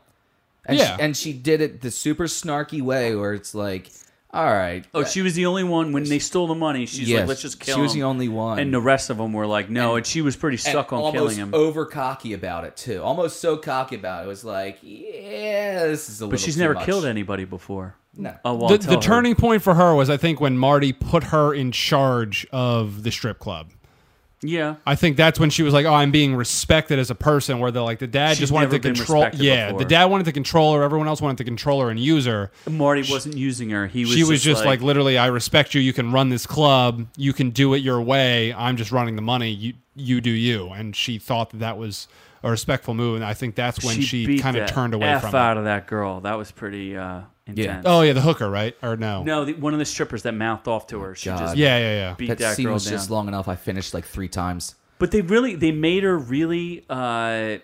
And Yeah. she, and she did it the super snarky way where it's like, "All right, Oh, she was the only one when they stole the money. She's Yes, like, let's just kill she was him. the only one. And the rest of them were like, no. And, she was pretty and stuck on almost killing him. over cocky about it too. Almost so cocky about it. It was like, yeah, this is a little. but she's too never much. killed anybody before. No. Oh, well, the, tell the her. turning point for her was, I think, when Marty put her in charge of the strip club. Yeah. I think that's when she was like, "Oh, I'm being respected as a person." Where they're like, the dad She's just wanted to control. Yeah, before. the dad wanted to control her. Everyone else wanted to control her and use her. Marty wasn't using her. He was she was just like, literally, "I respect you. You can run this club. You can do it your way. I'm just running the money. You you do you." And she thought that that was a respectful move, and I think that's when she, beat kind of turned away F from out it. of that girl. That was pretty uh, intense. Oh yeah, the hooker, right? Or no? No, the, one of the strippers that mouthed off to her. She God. just Yeah, yeah, yeah. beat That, that, scene girl was down. just long enough. I finished like three times. But they really they made her really uh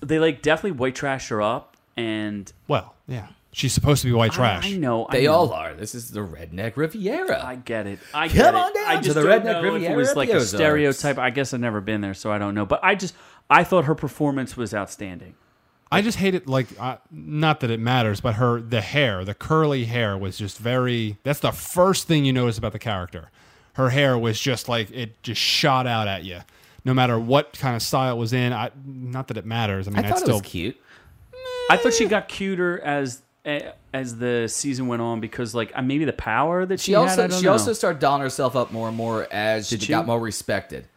they like definitely white trashed her up and Well, yeah. She's supposed to be white trash. I, I know I They know. all are. This is the redneck Riviera. I get it. I Come get on down I to the don't Redneck know if it was like a stereotype. I guess I've never been there, so I don't know. But I just I thought her performance was outstanding. I just hate it. Like, uh, not that it matters, but her the hair, the curly hair, was just very. That's the first thing you notice about the character. Her hair was just like it just shot out at you, no matter what kind of style it was in. I, not that it matters. I mean, I that's thought it still was cute. I thought she got cuter as as the season went on because like uh, maybe the power that she, She had, also I don't she know. also started dolling herself up more and more as she she? got more respected.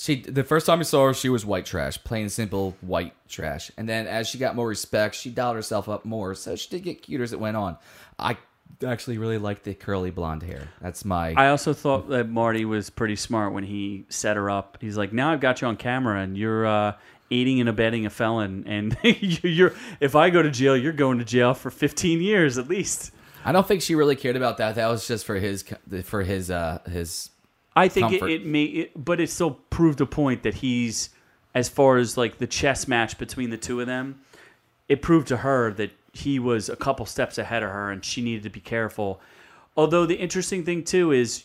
She the first time we saw her, she was white trash, plain and simple white trash. And then as she got more respect, she dolled herself up more. So she did get cuter as it went on. I actually really like the curly blonde hair. That's my I also thought that Marty was pretty smart when he set her up. He's like, "Now I've got you on camera, and you're uh, aiding and abetting a felon, and you're if I go to jail, you're going to jail for 15 years at least." I don't think she really cared about that. That was just for his for his uh his I think it, Comfort. it may, it, but it still proved a point that he's as far as like the chess match between the two of them. It proved to her that he was a couple steps ahead of her, and she needed to be careful. Although the interesting thing too is,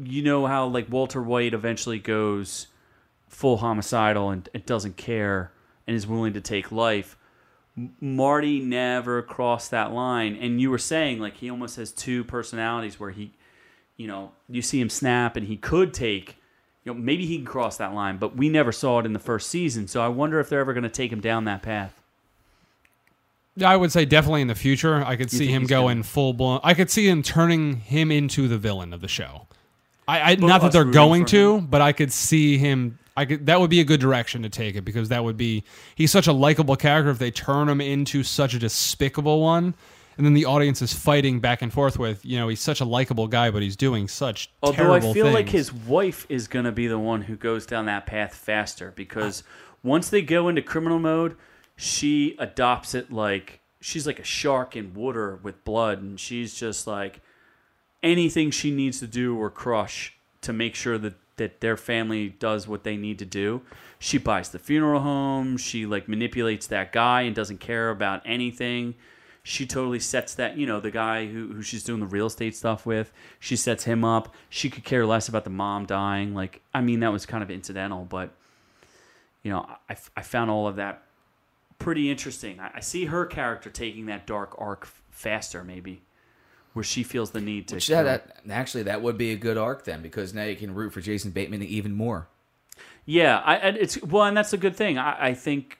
you know how like Walter White eventually goes full homicidal and, and doesn't care and is willing to take life. M- Marty never crossed that line, and you were saying like he almost has two personalities where he you know, you see him snap and he could take, you know, maybe he can cross that line, but we never saw it in the first season. So I wonder if they're ever going to take him down that path. I would say definitely in the future, I could see him going gonna- full blown. I could see him turning him into the villain of the show. I, I not that they're going to, but I could see him. I could that would be a good direction to take it because that would be he's such a likable character. If they turn him into such a despicable one, and then the audience is fighting back and forth with, you know, he's such a likable guy, but he's doing such Although I feel like his wife is going to be the one who goes down that path faster because once they go into criminal mode, she adopts it like she's like a shark in water with blood, and she's just like anything she needs to do or crush to make sure that that their family does what they need to do. She buys the funeral home. She like manipulates that guy and doesn't care about anything. She totally sets that, you know, the guy who, who she's doing the real estate stuff with. She sets him up. She could care less about the mom dying. Like, I mean, that was kind of incidental, but you know, I, I found all of that pretty interesting. I, I see her character taking that dark arc f- faster, maybe, where she feels the need to. Which that, that actually that would be a good arc then because now you can root for Jason Bateman even more. Yeah, I, and it's well, and that's a good thing. I, I think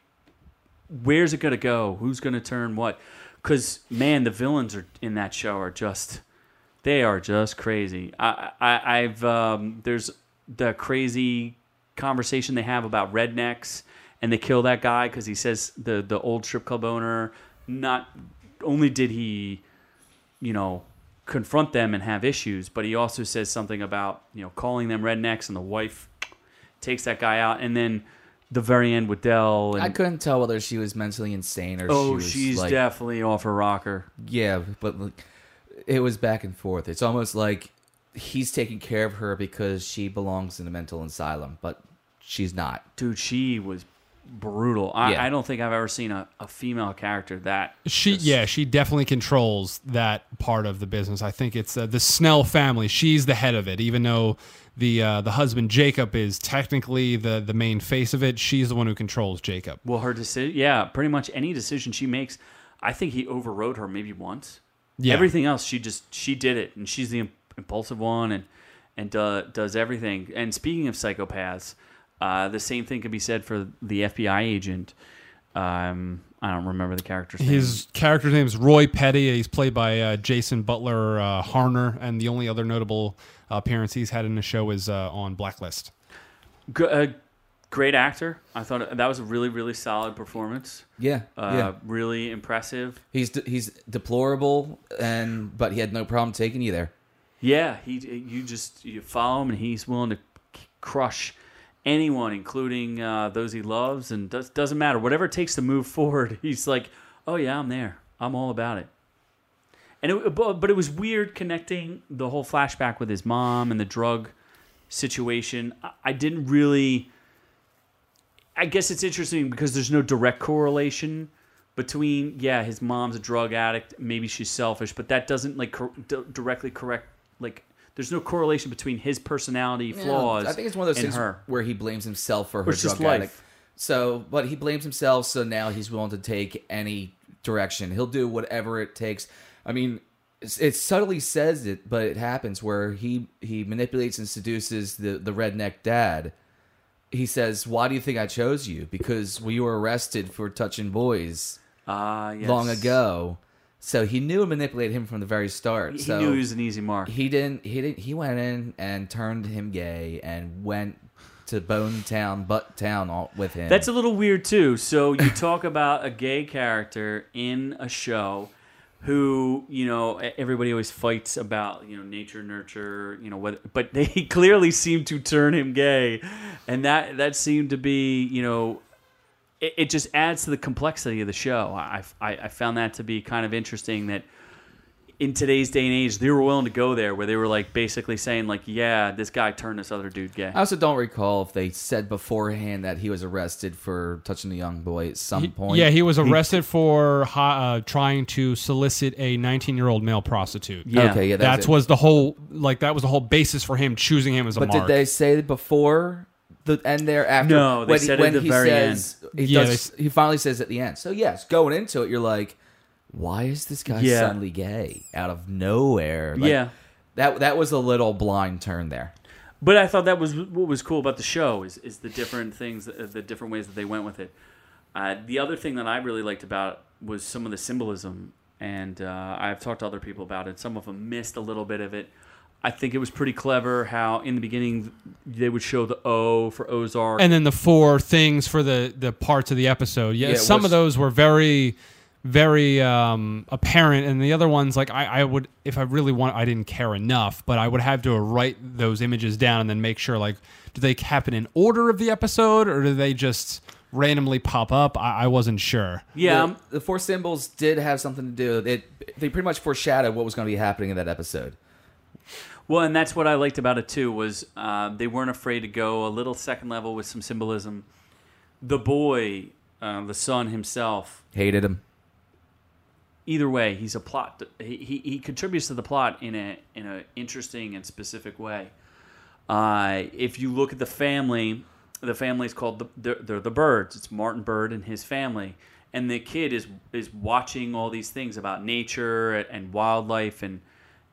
where's it going to go? Who's going to turn what? Because man, the villains are in that show are just they are just crazy. I, I I've um, there's the crazy conversation they have about rednecks, and they kill that guy because he says the the old strip club owner not only did he you know confront them and have issues, but he also says something about you know calling them rednecks, and the wife takes that guy out, and then the very end with Del. And, I couldn't tell whether she was mentally insane or oh, she was she's like, definitely off her rocker. yeah, but like, it was back and forth. It's almost like he's taking care of her because she belongs in a mental asylum, but she's not. Dude, she was brutal. I, Yeah. I don't think I've ever seen a, a female character that. She just- yeah, she definitely controls that part of the business. I think it's uh, the Snell family. She's the head of it, even though the uh, the husband Jacob is technically the the main face of it. She's the one who controls Jacob. Well, her decision, yeah, pretty much any decision she makes, I think he overrode her maybe once. Yeah. Everything else, she just she did it, and she's the im- impulsive one, and and uh, does everything. And speaking of psychopaths, uh, the same thing could be said for the FBI agent. Um, I don't remember the character's name. His character's name is Roy Petty. He's played by uh, Jason Butler uh, Harner, and the only other notable appearance he's had in the show is uh, on Blacklist. G- a great actor. I thought that was a really really solid performance. Yeah, Uh, yeah. Really impressive. He's de- he's deplorable, and but he had no problem taking you there. Yeah, he you just you follow him and he's willing to c- crush anyone, including uh, those he loves, and does, doesn't matter whatever it takes to move forward. He's like, oh yeah, I'm there. I'm all about it. And it, but, it was weird connecting the whole flashback with his mom and the drug situation. I, I didn't really. I guess it's interesting because there's no direct correlation between yeah his mom's a drug addict maybe she's selfish but that doesn't like cor- d- directly correct like there's no correlation between his personality flaws I think it's one of those things her where he blames himself for her just drug addict. life. So, but he blames himself, so now he's willing to take any direction. He'll do whatever it takes. I mean, it subtly says it, but it happens where he he manipulates and seduces the the redneck dad. He says, "Why do you think I chose you? Because we were arrested for touching boys ah yes. long ago." So he knew to manipulate him from the very start. he, so knew he was an easy mark he didn't he didn't he went in and turned him gay and went to Bone Town, Butt Town all, with him. that's a little weird too so you talk about a gay character in a show who you know everybody always fights about you know nature nurture you know whether but they clearly seem to turn him gay and that that seemed to be you know it, it just adds to the complexity of the show I, I i found that to be kind of interesting that in today's day and age they were willing to go there where they were like basically saying like yeah this guy turned this other dude gay I also don't recall if they said beforehand that he was arrested for touching the young boy at some He- point. yeah, he was arrested for uh, trying to solicit a 19 year old male prostitute. Yeah. Okay, yeah, That it. was the whole like that was the whole basis for him choosing him as a But mark. did they say before the end there after? No, they when said he, at the he very says, He, Yeah, does, he finally says at the end. So yes, going into it, you're like, why is this guy Yeah. suddenly gay out of nowhere? Like, Yeah. that that was a little blind turn there. But I thought that was what was cool about the show is, is the different things, uh, the different ways that they went with it. Uh, the other thing that I really liked about it was some of the symbolism, and uh, I've talked to other people about it. Some of them missed a little bit of it. I think it was pretty clever how in the beginning they would show the O for Ozark. and then the four things for the the parts of the episode. Yeah, Yeah, some what's- of those were very very um, apparent, and the other ones like I, I would if I really want I didn't care enough, but I would have to write those images down and then make sure like do they happen in order of the episode or do they just randomly pop up? I, I wasn't sure. yeah, the, um, the four symbols did have something to do. It they pretty much foreshadowed what was going to be happening in that episode. Well, and that's what I liked about it too was uh, they weren't afraid to go a little second level with some symbolism. The boy, uh, the son himself, Hated him. either way, he's a plot. He, he, he contributes to the plot in a in a interesting and specific way. Uh, if you look at the family, the family is called the they're, they're the Byrdes. It's Martin Byrde and his family, and the kid is is watching all these things about nature and wildlife and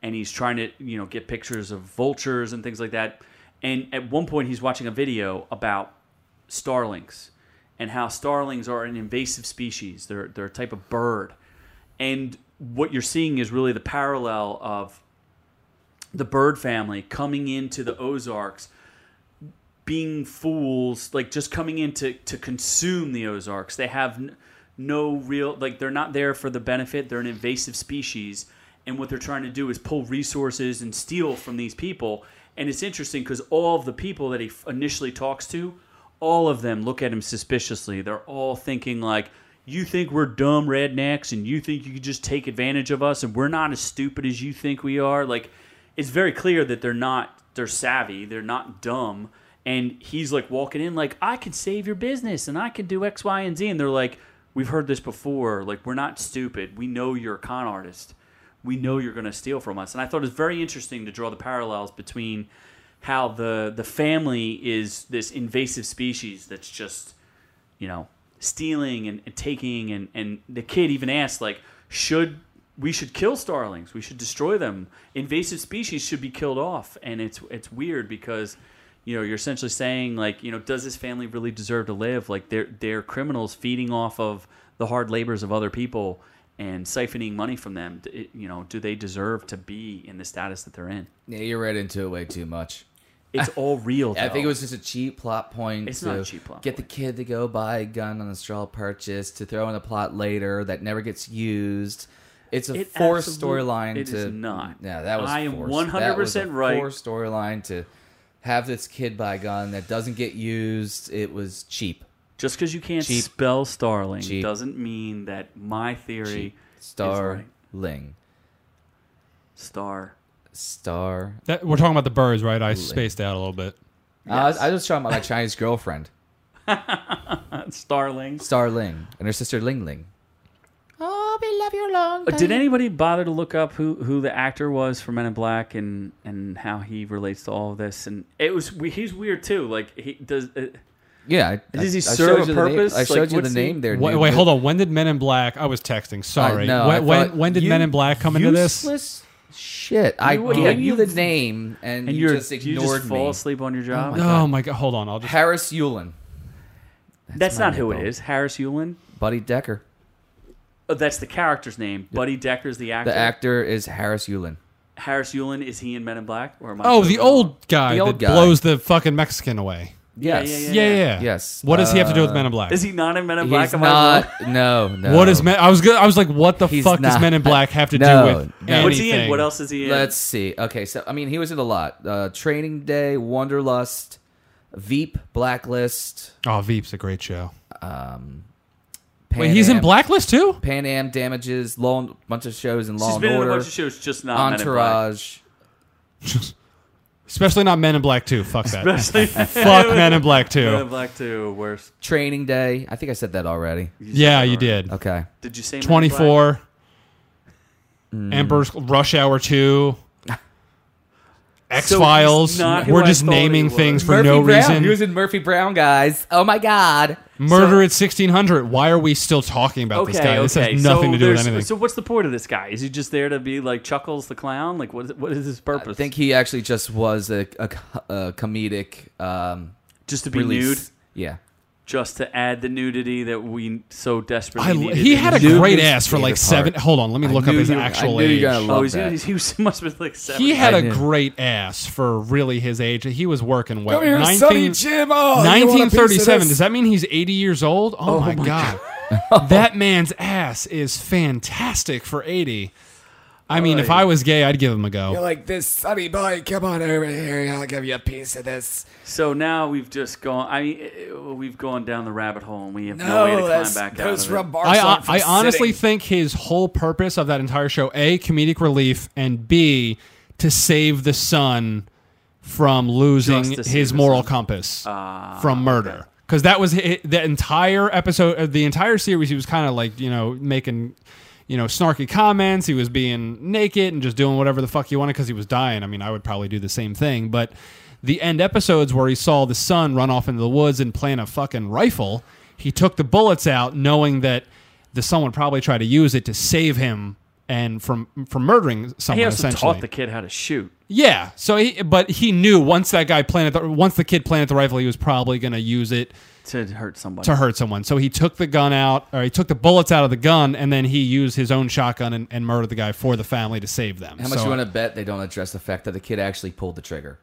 and he's trying to you know get pictures of vultures and things like that. And at one point he's watching a video about starlings and how starlings are an invasive species. They're they're a type of bird. And what you're seeing is really the parallel of the bird family coming into the Ozarks being fools like just coming in to, to consume the Ozarks. They have no real like they're not there for the benefit. They're an invasive species and what they're trying to do is pull resources and steal from these people. And it's interesting because all of the people that he f- initially talks to all of them look at him suspiciously. They're all thinking like you think we're dumb rednecks and you think you could just take advantage of us and we're not as stupid as you think we are? Like it's very clear that they're not they're savvy they're not dumb. And he's like walking in like i can save your business and i can do x y and z. And they're like we've heard this before. Like we're not stupid. We know you're a con artist we know you're going to steal from us. And i thought it was very interesting to draw the parallels between how the the family is this invasive species that's just you know stealing and, and taking and and the kid even asked like should we should kill starlings. We should destroy them. Invasive species should be killed off. And it's it's weird because you know you're essentially saying like you know does this family really deserve to live? Like they're they're criminals feeding off of the hard labors of other people and siphoning money from them you know do they deserve to be in the status that they're in Yeah, you read into it way too much. it's all real I think it was just a cheap plot point. It's to not a cheap plot Get the kid to go buy a gun on a straw purchase to throw in a plot later that never gets used. It's a It forced storyline it to is not. Yeah, that was. I am 100% That was a right. Forced storyline to have this kid buy a gun that doesn't get used. It was cheap. Just because you can't Cheap. spell starling Cheap. doesn't mean that my theory Cheap. Star right. Ling. star Star. That, we're talking about the birds, right? I spaced out a little bit. I, was, I was talking about my Chinese girlfriend, starling Star Ling, and her sister Ling Ling. Oh, we love you long. Uh, Did anybody bother to look up who, who the actor was for Men in Black and, and how he relates to all of this? And it was he's weird too. Like he does. Uh, Yeah. I, Does he I serve showed a you the name- purpose? I Like, showed you the he- name there. Wait, dude. wait, hold on. When did Men in Black? I was texting. Sorry. know, I when, when, thought when did you- Men in Black come into this? Shit. I You- gave you- you the name, and, and you you're just you ignored just fall me. asleep on your oh job. my Oh my god! Hold on. I'll just. Harris Yulin, that's my not who it is. Harris Yulin. Buddy Decker. Oh, that's the character's name. Buddy Decker is the actor. The actor is Harris Yulin. Harris Yulin is he in Men in Black? Or am I Oh, the old guy The old that guy. blows the fucking Mexican away. Yes. yeah, Yeah, yeah. yeah. Yes. What does he have to do with Uh, Men in Black? Is he not in Men in Black? He's Am I wrong? not. No, no. What is Men? I was good. I was like, what the He's fuck does not. Men in Black have to No, do with no. anything? What's he in? What else is he in? Let's see. Okay, so I mean, he was in a lot. Uh, Training Day, Wanderlust, Veep, Blacklist. Oh, Veep's a great show. Um, Pan Wait, he's in Am- Blacklist too. Pan Am Damages, Law, bunch of shows in Law She's and been in a Order, bunch of shows, just not Men in Black. Entourage. Especially not Men in Black 2. Fuck that. Especially Fuck Men in Black 2. Men in Black Two. Worse. Training Day. I think I said that already. You Yeah, that you already. did. Okay. Did you say Men in Black? 24. Mm. Emperor's Rush Hour 2. X he's Files. not We're just naming things for Murphy no Brown. reason. He was in Murphy Brown, guys. Oh my God. Murder at 1600. Why are we still talking about Okay, this guy? This okay. has nothing so to do with anything. So what's the point of this guy? Is he just there to be like Chuckles the clown? Like what is what is his purpose? I think he actually just was a, a, a comedic um, just to be release. nude, Yeah. Just to add the nudity that we so desperately I, needed. he had a his- Dude, great ass for like seven. part. Hold on, let me look up his you- I actual knew age. were gonna Oh, he's, that. he's, he was, must have been like seven. He had I a knew. great ass for really his age. He was working well. Come here, 19 Sonny Jim. Oh, you want a piece of 1937. Does that mean he's 80 years old? Oh, oh my, god. that man's ass is fantastic for 80. I mean, if I was gay, I'd give him a go. You're like this, Sonny boy. Come on over here. I'll give you a piece of this. So now we've just gone. I mean, eh, we've gone down the rabbit hole, and we have no, way to climb that's back out those of it. rub bars I, on from I honestly sitting. think his whole purpose of that entire show, A, comedic relief, and B, to save the son from losing Just to save his the moral son. compass Ah, from murder. okay. Because that was hi- the entire episode, uh, the entire series. He was kind of like you know making, you know, snarky comments. He was being naked and just doing whatever the fuck he wanted because he was dying. I mean, I would probably do the same thing. But the end episodes where he saw the son run off into the woods and plant a fucking rifle, he took the bullets out, knowing that the son would probably try to use it to save him and from from murdering someone. He also essentially, taught the kid how to shoot. yeah. So, he, but he knew once that guy planted, the, once the kid planted the rifle, he was probably going to use it To hurt somebody. to hurt someone. So he took the gun out, or he took the bullets out of the gun, and then he used his own shotgun and, and murdered the guy for the family to save them. How much So- you want to bet they don't address the fact that the kid actually pulled the trigger?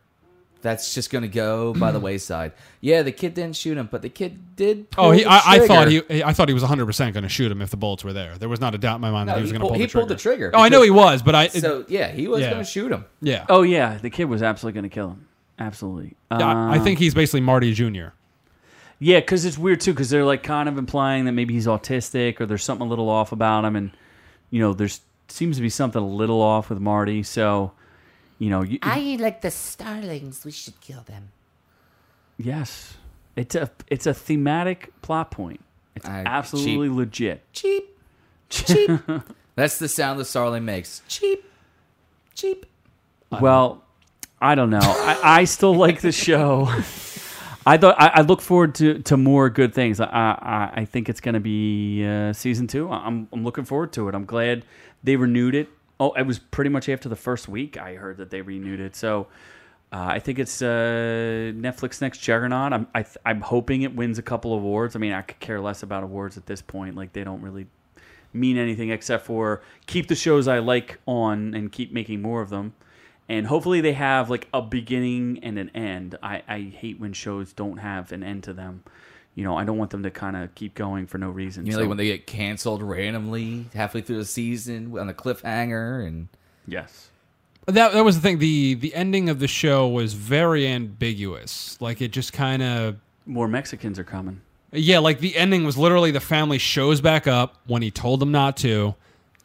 That's just going to go by the wayside. Yeah, the kid didn't shoot him, but the kid did. Pull Oh, he, the I, I thought he, I thought he was 100 percent going to shoot him if the bullets were there. There was not a doubt in my mind No, that he was going to pulled- pull he the trigger. pulled the trigger Oh, I know he was, but I, it- So yeah, he was Yeah. going to shoot him. yeah, Oh yeah, the kid was absolutely going to kill him. Absolutely. I, I Uh, think he's basically Marty Jr. Yeah, because it's weird too. Because they're like kind of implying that maybe he's autistic or there's something a little off about him, and you know, there's seems to be something a little off with Marty. So, you know, you, I like the starlings. We should kill them. yes, it's a it's a thematic plot point. It's I- absolutely legit. Cheap, cheap. That's the sound the starling makes. Cheap, cheap. Well, I don't know. I, I still like the show. I thought I, I look forward to, to more good things. I I, I think it's going to be uh, season two. I'm I'm looking forward to it. I'm glad they renewed it. Oh, it was pretty much after the first week. I heard that they renewed it. So uh, I think it's uh, Netflix next juggernaut. I'm I, th- I'm hoping it wins a couple awards. I mean, I could care less about awards at this point. Like they don't really mean anything except for keep the shows I like on and keep making more of them. And hopefully they have like a beginning and an end. I, I hate when shows don't have an end to them. You know, I don't want them to kind of keep going for no reason. You know, So- like when they get canceled randomly halfway through the season on a cliffhanger, and yes. That that was the thing. the The ending of the show was very ambiguous. Like it just kind of More Mexicans are coming. Yeah, like the ending was literally the family shows back up when he told them not to,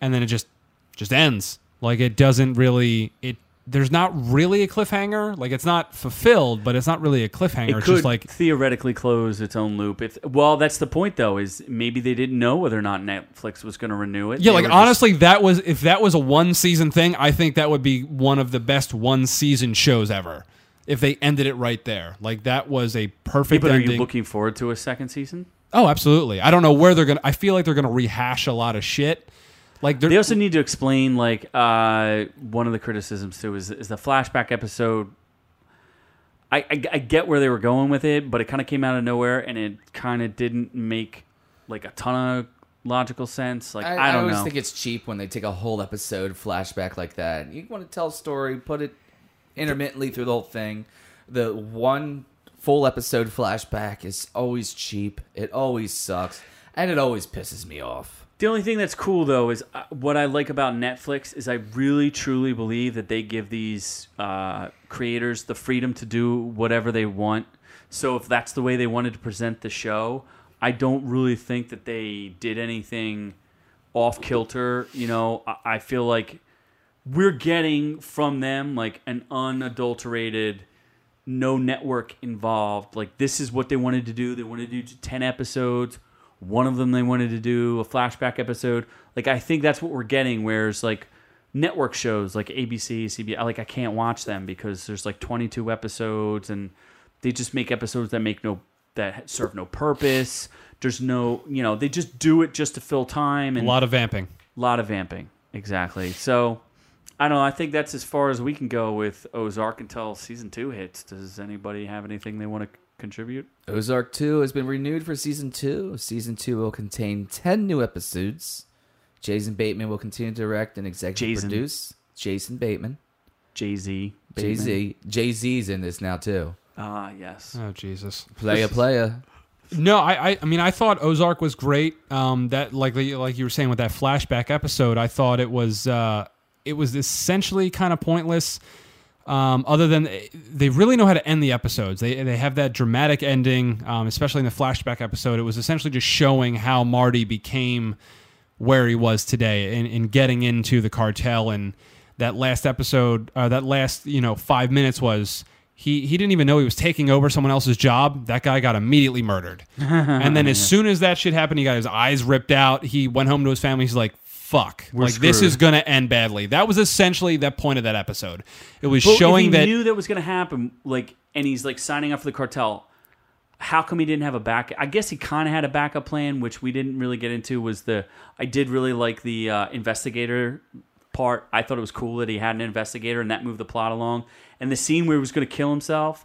and then it just just ends. Like it doesn't really it. There's not really a cliffhanger. Like it's not fulfilled, but it's not really a cliffhanger. It it's could just like theoretically close its own loop. If well, that's the point though. Is maybe they didn't know whether or not Netflix was going to renew it. yeah, They like were just- honestly, that was if that was a one season thing, I think that would be one of the best one season shows ever. If they ended it right there, like that was a Yeah, perfect but are you looking forward to a second season? oh, absolutely. I don't know where they're gonna. I feel like they're gonna rehash a lot of shit. Like they're, also need to explain like uh, one of the criticisms too is is the flashback episode. I, I, I get where they were going with it, but it kind of came out of nowhere, and it kind of didn't make like a ton of logical sense. Like I, I, I don't know. I always know. think it's cheap when they take a whole episode flashback like that. You want to tell a story, put it intermittently through the whole thing. The one full episode flashback is always cheap. It always sucks, and it always pisses me off. The only thing that's cool though is uh, what I like about Netflix is I really truly believe that they give these uh, creators the freedom to do whatever they want. So if that's the way they wanted to present the show, I don't really think that they did anything off kilter. You know, I, I feel like we're getting from them like an unadulterated no network involved. Like this is what they wanted to do. They wanted to do ten episodes. One of them they wanted to do a flashback episode. Like I think that's what we're getting. Whereas like network shows like ABC, CBS, like I can't watch them because there's like 22 episodes and they just make episodes that make no that serve no purpose. There's no, you know, they just do it just to fill time a lot of vamping. A lot of vamping. Exactly. So I don't know. I think that's as far as we can go with Ozark until season two hits. Does anybody have anything they want to contribute? Ozark 2 has been renewed for season 2. Season 2 will contain 10 new episodes. Jason Bateman will continue to direct and executive Jason. produce. Jason Bateman. Jay Z. Jay Z. Jay Z's in this now too. Ah, yes. Oh Jesus. Playa, playa. No, I, I, I mean, I thought Ozark was great. Um, that like, like you were saying with that flashback episode, I thought it was, uh, it was essentially kind of pointless. Um, other than they really know how to end the episodes. They they have that dramatic ending, um, especially in the flashback episode. It was essentially just showing how Marty became where he was today in, in getting into the cartel. And that last episode, uh, that last you know five minutes was he he didn't even know he was taking over someone else's job. That guy got immediately murdered. and then as soon as that shit happened, he got his eyes ripped out. He went home to his family. He's like. Fuck! like this is gonna end badly. That was essentially the point of that episode. It was But showing that knew that was going to happen, like, and he's like signing up for the cartel. how come he didn't have a back? I guess he kind of had a backup plan, which we didn't really get into. Was the I did really like the uh, investigator part. I thought it was cool that he had an investigator, and that moved the plot along. And the scene where he was going to kill himself,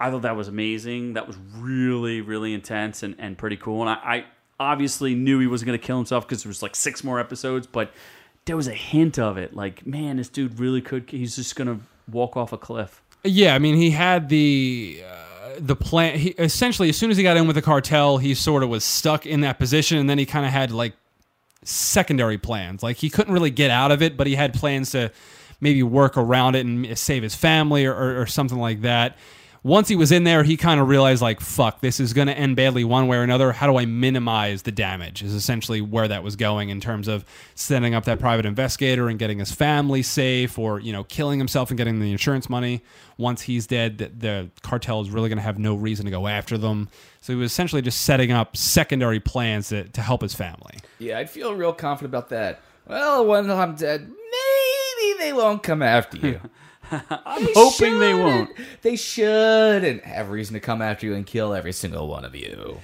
I thought that was amazing. That was really, really intense and, and pretty cool. And I, I obviously knew he wasn't going to kill himself because there was like six more episodes, but there was a hint of it. Like, man, this dude really could. He's just going to walk off a cliff. Yeah, I mean, he had the uh, the plan. He essentially, as soon as he got in with the cartel, he sort of was stuck in that position, and then he kind of had like secondary plans. Like he couldn't really get out of it, but he had plans to maybe work around it and save his family or, or, or something like that. Once he was in there, he kind of realized, like, fuck, this is going to end badly one way or another. How do I minimize the damage? Is essentially where that was going in terms of setting up that private investigator and getting his family safe or, you know, killing himself and getting the insurance money. Once he's dead, the, the cartel is really going to have no reason to go after them. So he was essentially just setting up secondary plans to, to help his family. Yeah, I'd feel real confident about that. Well, when I'm dead, they won't come after you. I'm hoping they won't. They should and have reason to come after you and kill every single one of you.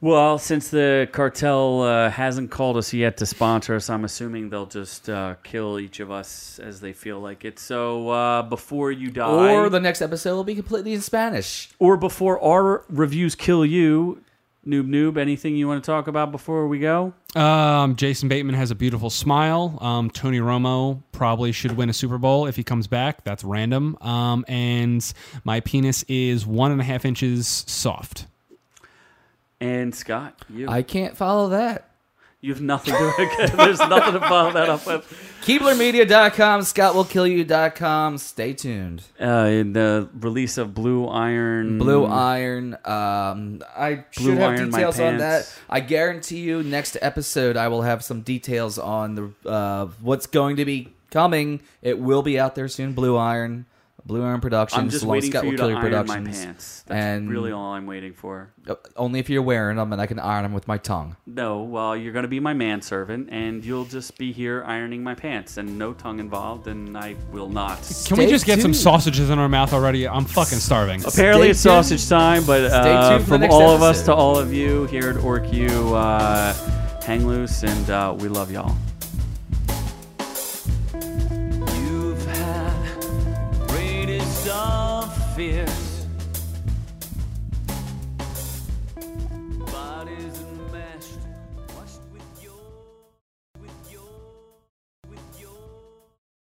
Well, since the cartel uh, hasn't called us yet to sponsor us, I'm assuming they'll just uh, kill each of us as they feel like it. So uh, before you die, Or the next episode will be completely in Spanish. or before our reviews kill you, noob noob, anything you want to talk about before we go? Um, Jason Bateman has a beautiful smile. Um, Tony Romo probably should win a Super Bowl if he comes back. That's random. Um, and my penis is one and a half inches soft. And Scott, you I can't follow that. You have nothing to. Do. There's nothing to follow that up with. KeeblerMedia.com, ScottWillKillYou.com. Stay tuned. Uh, in the release of Blue Iron, Blue Iron. Um, I Blue should have Iron, details on that. I guarantee you, next episode I will have some details on the uh, what's going to be coming. It will be out there soon. Blue Iron, Blue Iron Productions, I'm just along waiting Scott for you to iron my Productions. pants. That's And- really all I'm waiting for. Uh, Only if you're wearing them, and I can iron them with my tongue. No, well, you're going to be my manservant, and you'll just be here ironing my pants, and no tongue involved, and I will not. Can we Stay just get some tuned. sausages in our mouth already? I'm fucking starving. Apparently, it's tuned. sausage time, but Stay uh, tuned for the from next all of us episode. to all of you here at OrcU, uh, hang loose, and uh, we love y'all. fear